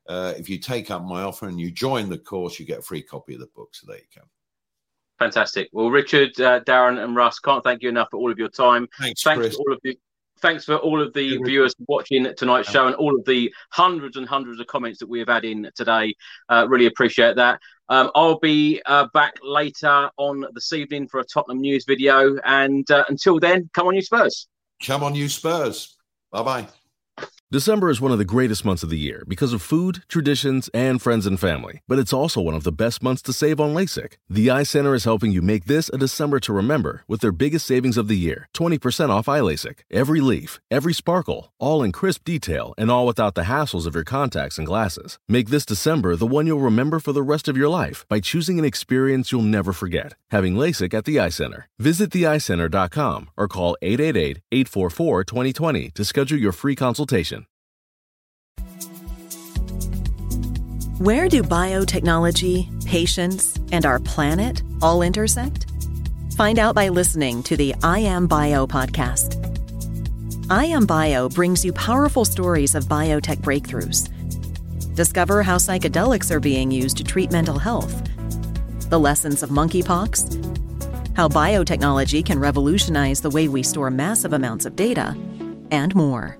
Speaker 2: uh, if you take up my offer and you join the course, you get a free copy of the book. So there you go.
Speaker 1: Fantastic. Well, Richard, uh, Darren, and Russ, can't thank you enough for all of your time.
Speaker 2: Thanks,
Speaker 1: thanks
Speaker 2: Chris.
Speaker 1: for all of you. Thanks for all of the viewers watching tonight's show and all of the hundreds and hundreds of comments that we have had in today. Uh, really appreciate that. Um, I'll be uh, back later on this evening for a Tottenham news video. And uh, until then, come on, you Spurs.
Speaker 2: Come on, you Spurs. Bye bye.
Speaker 5: December is one of the greatest months of the year because of food, traditions, and friends and family. But it's also one of the best months to save on LASIK. The Eye Center is helping you make this a December to remember with their biggest savings of the year 20% off eye LASIK. Every leaf, every sparkle, all in crisp detail, and all without the hassles of your contacts and glasses. Make this December the one you'll remember for the rest of your life by choosing an experience you'll never forget having LASIK at the Eye Center. Visit theeyecenter.com or call 888 844 2020 to schedule your free consultation.
Speaker 6: Where do biotechnology, patients, and our planet all intersect? Find out by listening to the I Am Bio podcast. I Am Bio brings you powerful stories of biotech breakthroughs. Discover how psychedelics are being used to treat mental health, the lessons of monkeypox, how biotechnology can revolutionize the way we store massive amounts of data, and more.